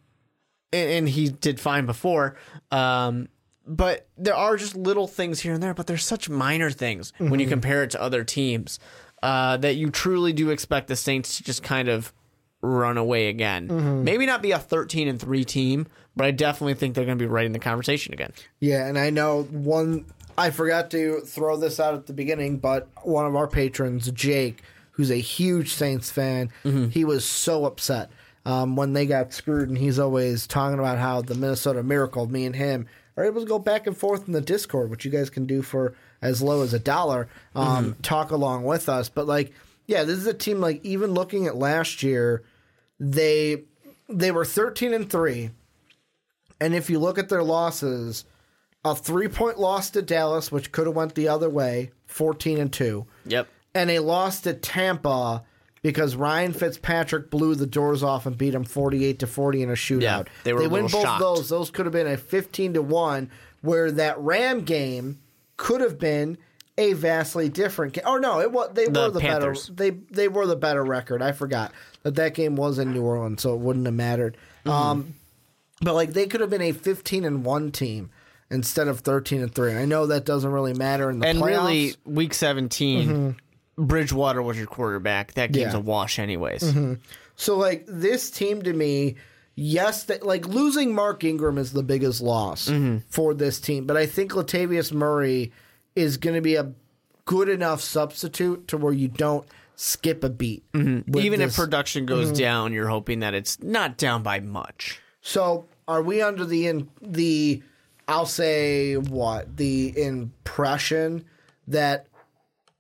and, and he did fine before. Um, but there are just little things here and there, but they're such minor things when you compare it to other teams uh, that you truly do expect the Saints to just kind of run away again. Maybe not be a 13 and 3 team, but I definitely think they're going to be right in the conversation again. Yeah, and I know one. I forgot to throw this out at the beginning, but one of our patrons, Jake, who's a huge Saints fan, he was so upset um, when they got screwed, and he's always talking about how the Minnesota Miracle, me and him, are able to go back and forth in the Discord, which you guys can do for as low as a dollar. Um, Talk along with us, but like, yeah, this is a team. Like even looking at last year, they they were thirteen and three. And if you look at their losses, a three point loss to Dallas, which could have went the other way, fourteen and two. Yep. and they lost to Tampa because Ryan Fitzpatrick blew the doors off and beat them 48 to 40 in a shootout. Yeah, they were a win both shocked. those. Those could have been a 15 to 1 where that Ram game could have been a vastly different game. Oh no, it was they The were the Panthers. better they they were the better record. I forgot that that game was in New Orleans, so it wouldn't have mattered. Mm-hmm. Um but like they could have been a 15 and 1 team instead of 13 and 3. I know that doesn't really matter in the and playoffs. really, week 17, Bridgewater was your quarterback. That game's Yeah. a wash, anyways. Mm-hmm. So like this team to me, yes, that like losing Mark Ingram is the biggest loss mm-hmm. for this team, but I think Latavius Murray is going to be a good enough substitute to where you don't skip a beat. Mm-hmm. with Even if production goes down, you're hoping that it's not down by much. So are we under the in, the I'll say what the impression that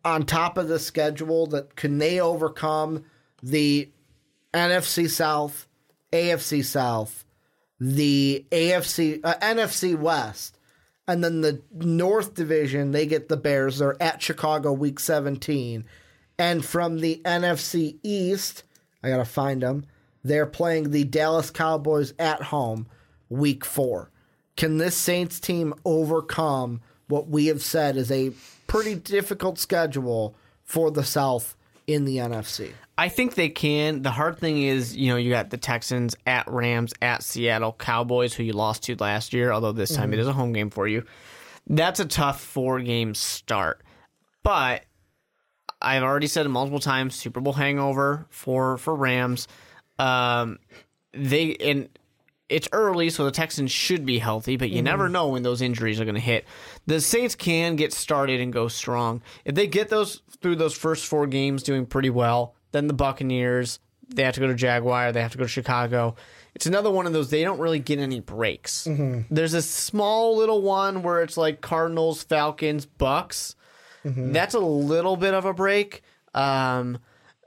on top of the schedule that can they overcome the NFC South, AFC South, the AFC uh, NFC West, and then the North Division they get the Bears. They're at Chicago week 17, and from the NFC East, I gotta find them. They're playing the Dallas Cowboys at home week four. Can this Saints team overcome what we have said is a pretty difficult schedule for the South in the NFC? I think they can. The hard thing is, you know, you got the Texans at Rams, at Seattle, Cowboys, who you lost to last year, although this time it is a home game for you. That's a tough four game start. But I've already said it multiple times Super Bowl hangover for, for Rams. Um, they and it's early, so the Texans should be healthy, but you never mm-hmm. know when those injuries are going to hit. The Saints can get started and go strong if they get those through those first four games doing pretty well. Then the Buccaneers, they have to go to Jaguar, they have to go to Chicago. It's another one of those they don't really get any breaks. Mm-hmm. There's a small little one where it's like Cardinals, Falcons, Bucks. Mm-hmm. That's a little bit of a break, um,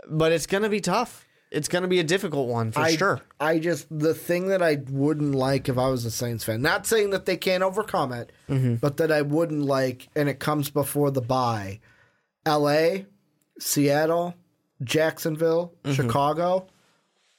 but it's going to be tough. It's going to be a difficult one for I, sure. I just the thing that I wouldn't like if I was a Saints fan. Not saying that they can't overcome it, mm-hmm. but that I wouldn't like, and it comes before the bye. L.A., Seattle, Jacksonville, mm-hmm. Chicago,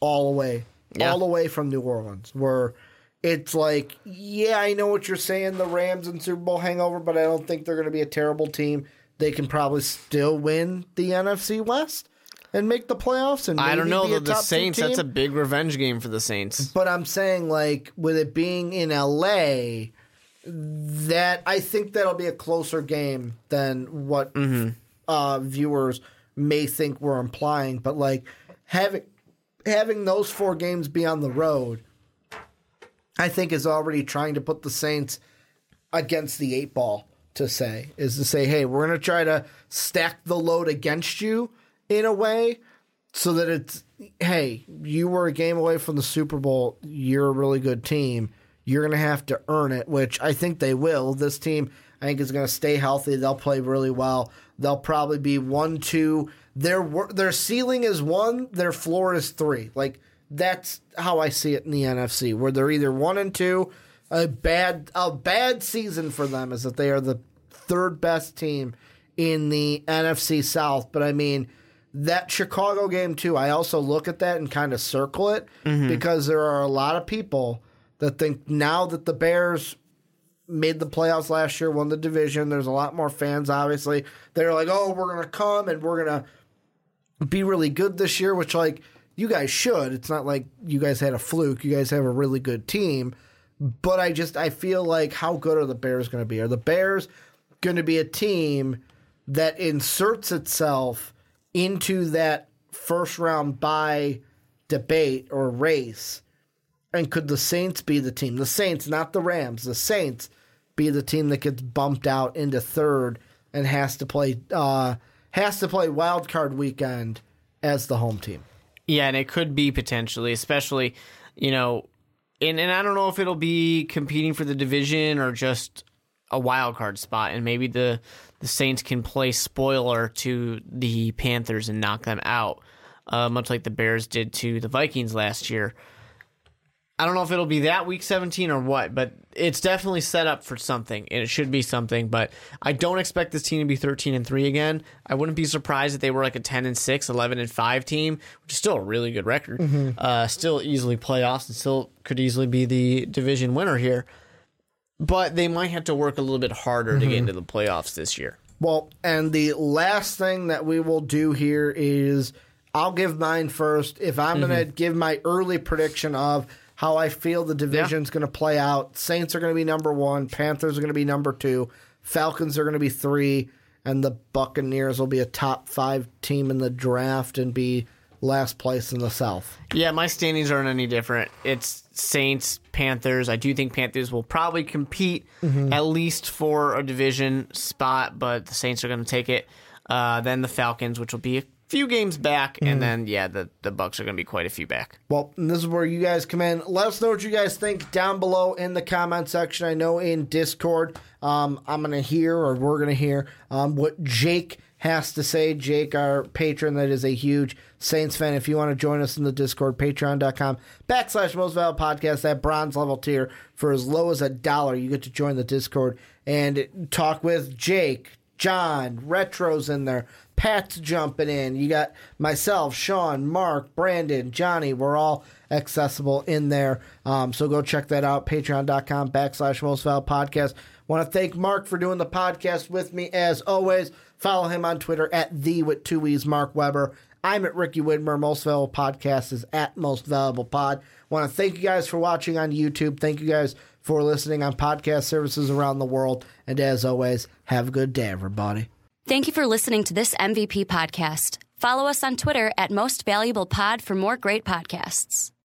all away, Yeah. all away from New Orleans. Where it's like, yeah, I know what you're saying, the Rams and Super Bowl hangover, but I don't think they're going to be a terrible team. They can probably still win the NFC West and make the playoffs. And I don't know a. The Saints. That's a big revenge game for the Saints. But I'm saying, like, with it being in LA, that I think that'll be a closer game than what uh, viewers may think we're implying. But like having having those four games be on the road, I think is already trying to put the Saints against the eight ball. To say is to say, hey, we're going to try to stack the load against you in a way so that it's hey, you were a game away from the Super Bowl. You're a really good team. You're going to have to earn it, which I think they will. This team, I think, is going to stay healthy. They'll play really well. They'll probably be one, two. Their their ceiling is one. Their floor is three. Like that's how I see it in the NFC, where they're either one and two. A bad a bad season for them is that they are the third best team in the NFC South. But I mean, that Chicago game too. I also look at that and kind of circle it mm-hmm. because there are a lot of people that think now that the Bears made the playoffs last year, won the division. There's a lot more fans, obviously. They're like, oh, we're gonna come and we're gonna be really good this year, which like you guys should. It's not like you guys had a fluke. You guys have a really good team. But I just I feel like how good are the Bears going to be? Are the Bears going to be a team that inserts itself into that first round bye debate or race? And could the Saints be the team? The Saints, not the Rams. The Saints be the team that gets bumped out into third and has to play uh, has to play wild card weekend as the home team. Yeah, and it could be potentially, especially, you know, and, and I don't know if it'll be competing for the division or just a wild card spot, and maybe the the Saints can play spoiler to the Panthers and knock them out, uh, much like the Bears did to the Vikings last year. I don't know if it'll be that week 17 or what, but it's definitely set up for something, and it should be something. But I don't expect this team to be 13 and 3 again. I wouldn't be surprised if they were like a 10 and 6, 11 and 5 team, which is still a really good record. Uh, still easily playoffs and still could easily be the division winner here. But they might have to work a little bit harder to get mm-hmm. into the playoffs this year. Well, and the last thing that we will do here is I'll give mine first. If I'm going to mm-hmm. give my early prediction of how I feel the division's going to play out, Saints are going to be number one, Panthers are going to be number two, Falcons are going to be three, and the Buccaneers will be a top five team in the draft and be last place in the South. Yeah, my standings aren't any different. It's Saints, Panthers. I do think Panthers will probably compete at least for a division spot, but the Saints are going to take it. Uh, then the Falcons, which will be a few games back, and then yeah, the the Bucs are going to be quite a few back. Well, and this is where you guys come in. Let us know what you guys think down below in the comment section. I know in Discord, um, I'm going to hear, or we're going to hear, um, what Jake has to say. Jake, our patron, that is a huge Saints fan. If you want to join us in the Discord, patreon.com backslash most valid podcast, that bronze level tier for as low as a dollar. You get to join the Discord and talk with Jake, John, Retro's in there. Pat's jumping in. You got myself, Sean, Mark, Brandon, Johnny. We're all accessible in there. Um, so go check that out. Patreon.com backslash most valid podcast. Want to thank Mark for doing the podcast with me as always. Follow him on Twitter at the with two E's Mark Weber. I'm at Ricky Widmer. Most Valuable Podcast is at Most Valuable Pod. Want to thank you guys for watching on YouTube. Thank you guys for listening on podcast services around the world. And as always, have a good day, everybody. Thank you for listening to this MVP podcast. Follow us on Twitter at Most Valuable Pod for more great podcasts.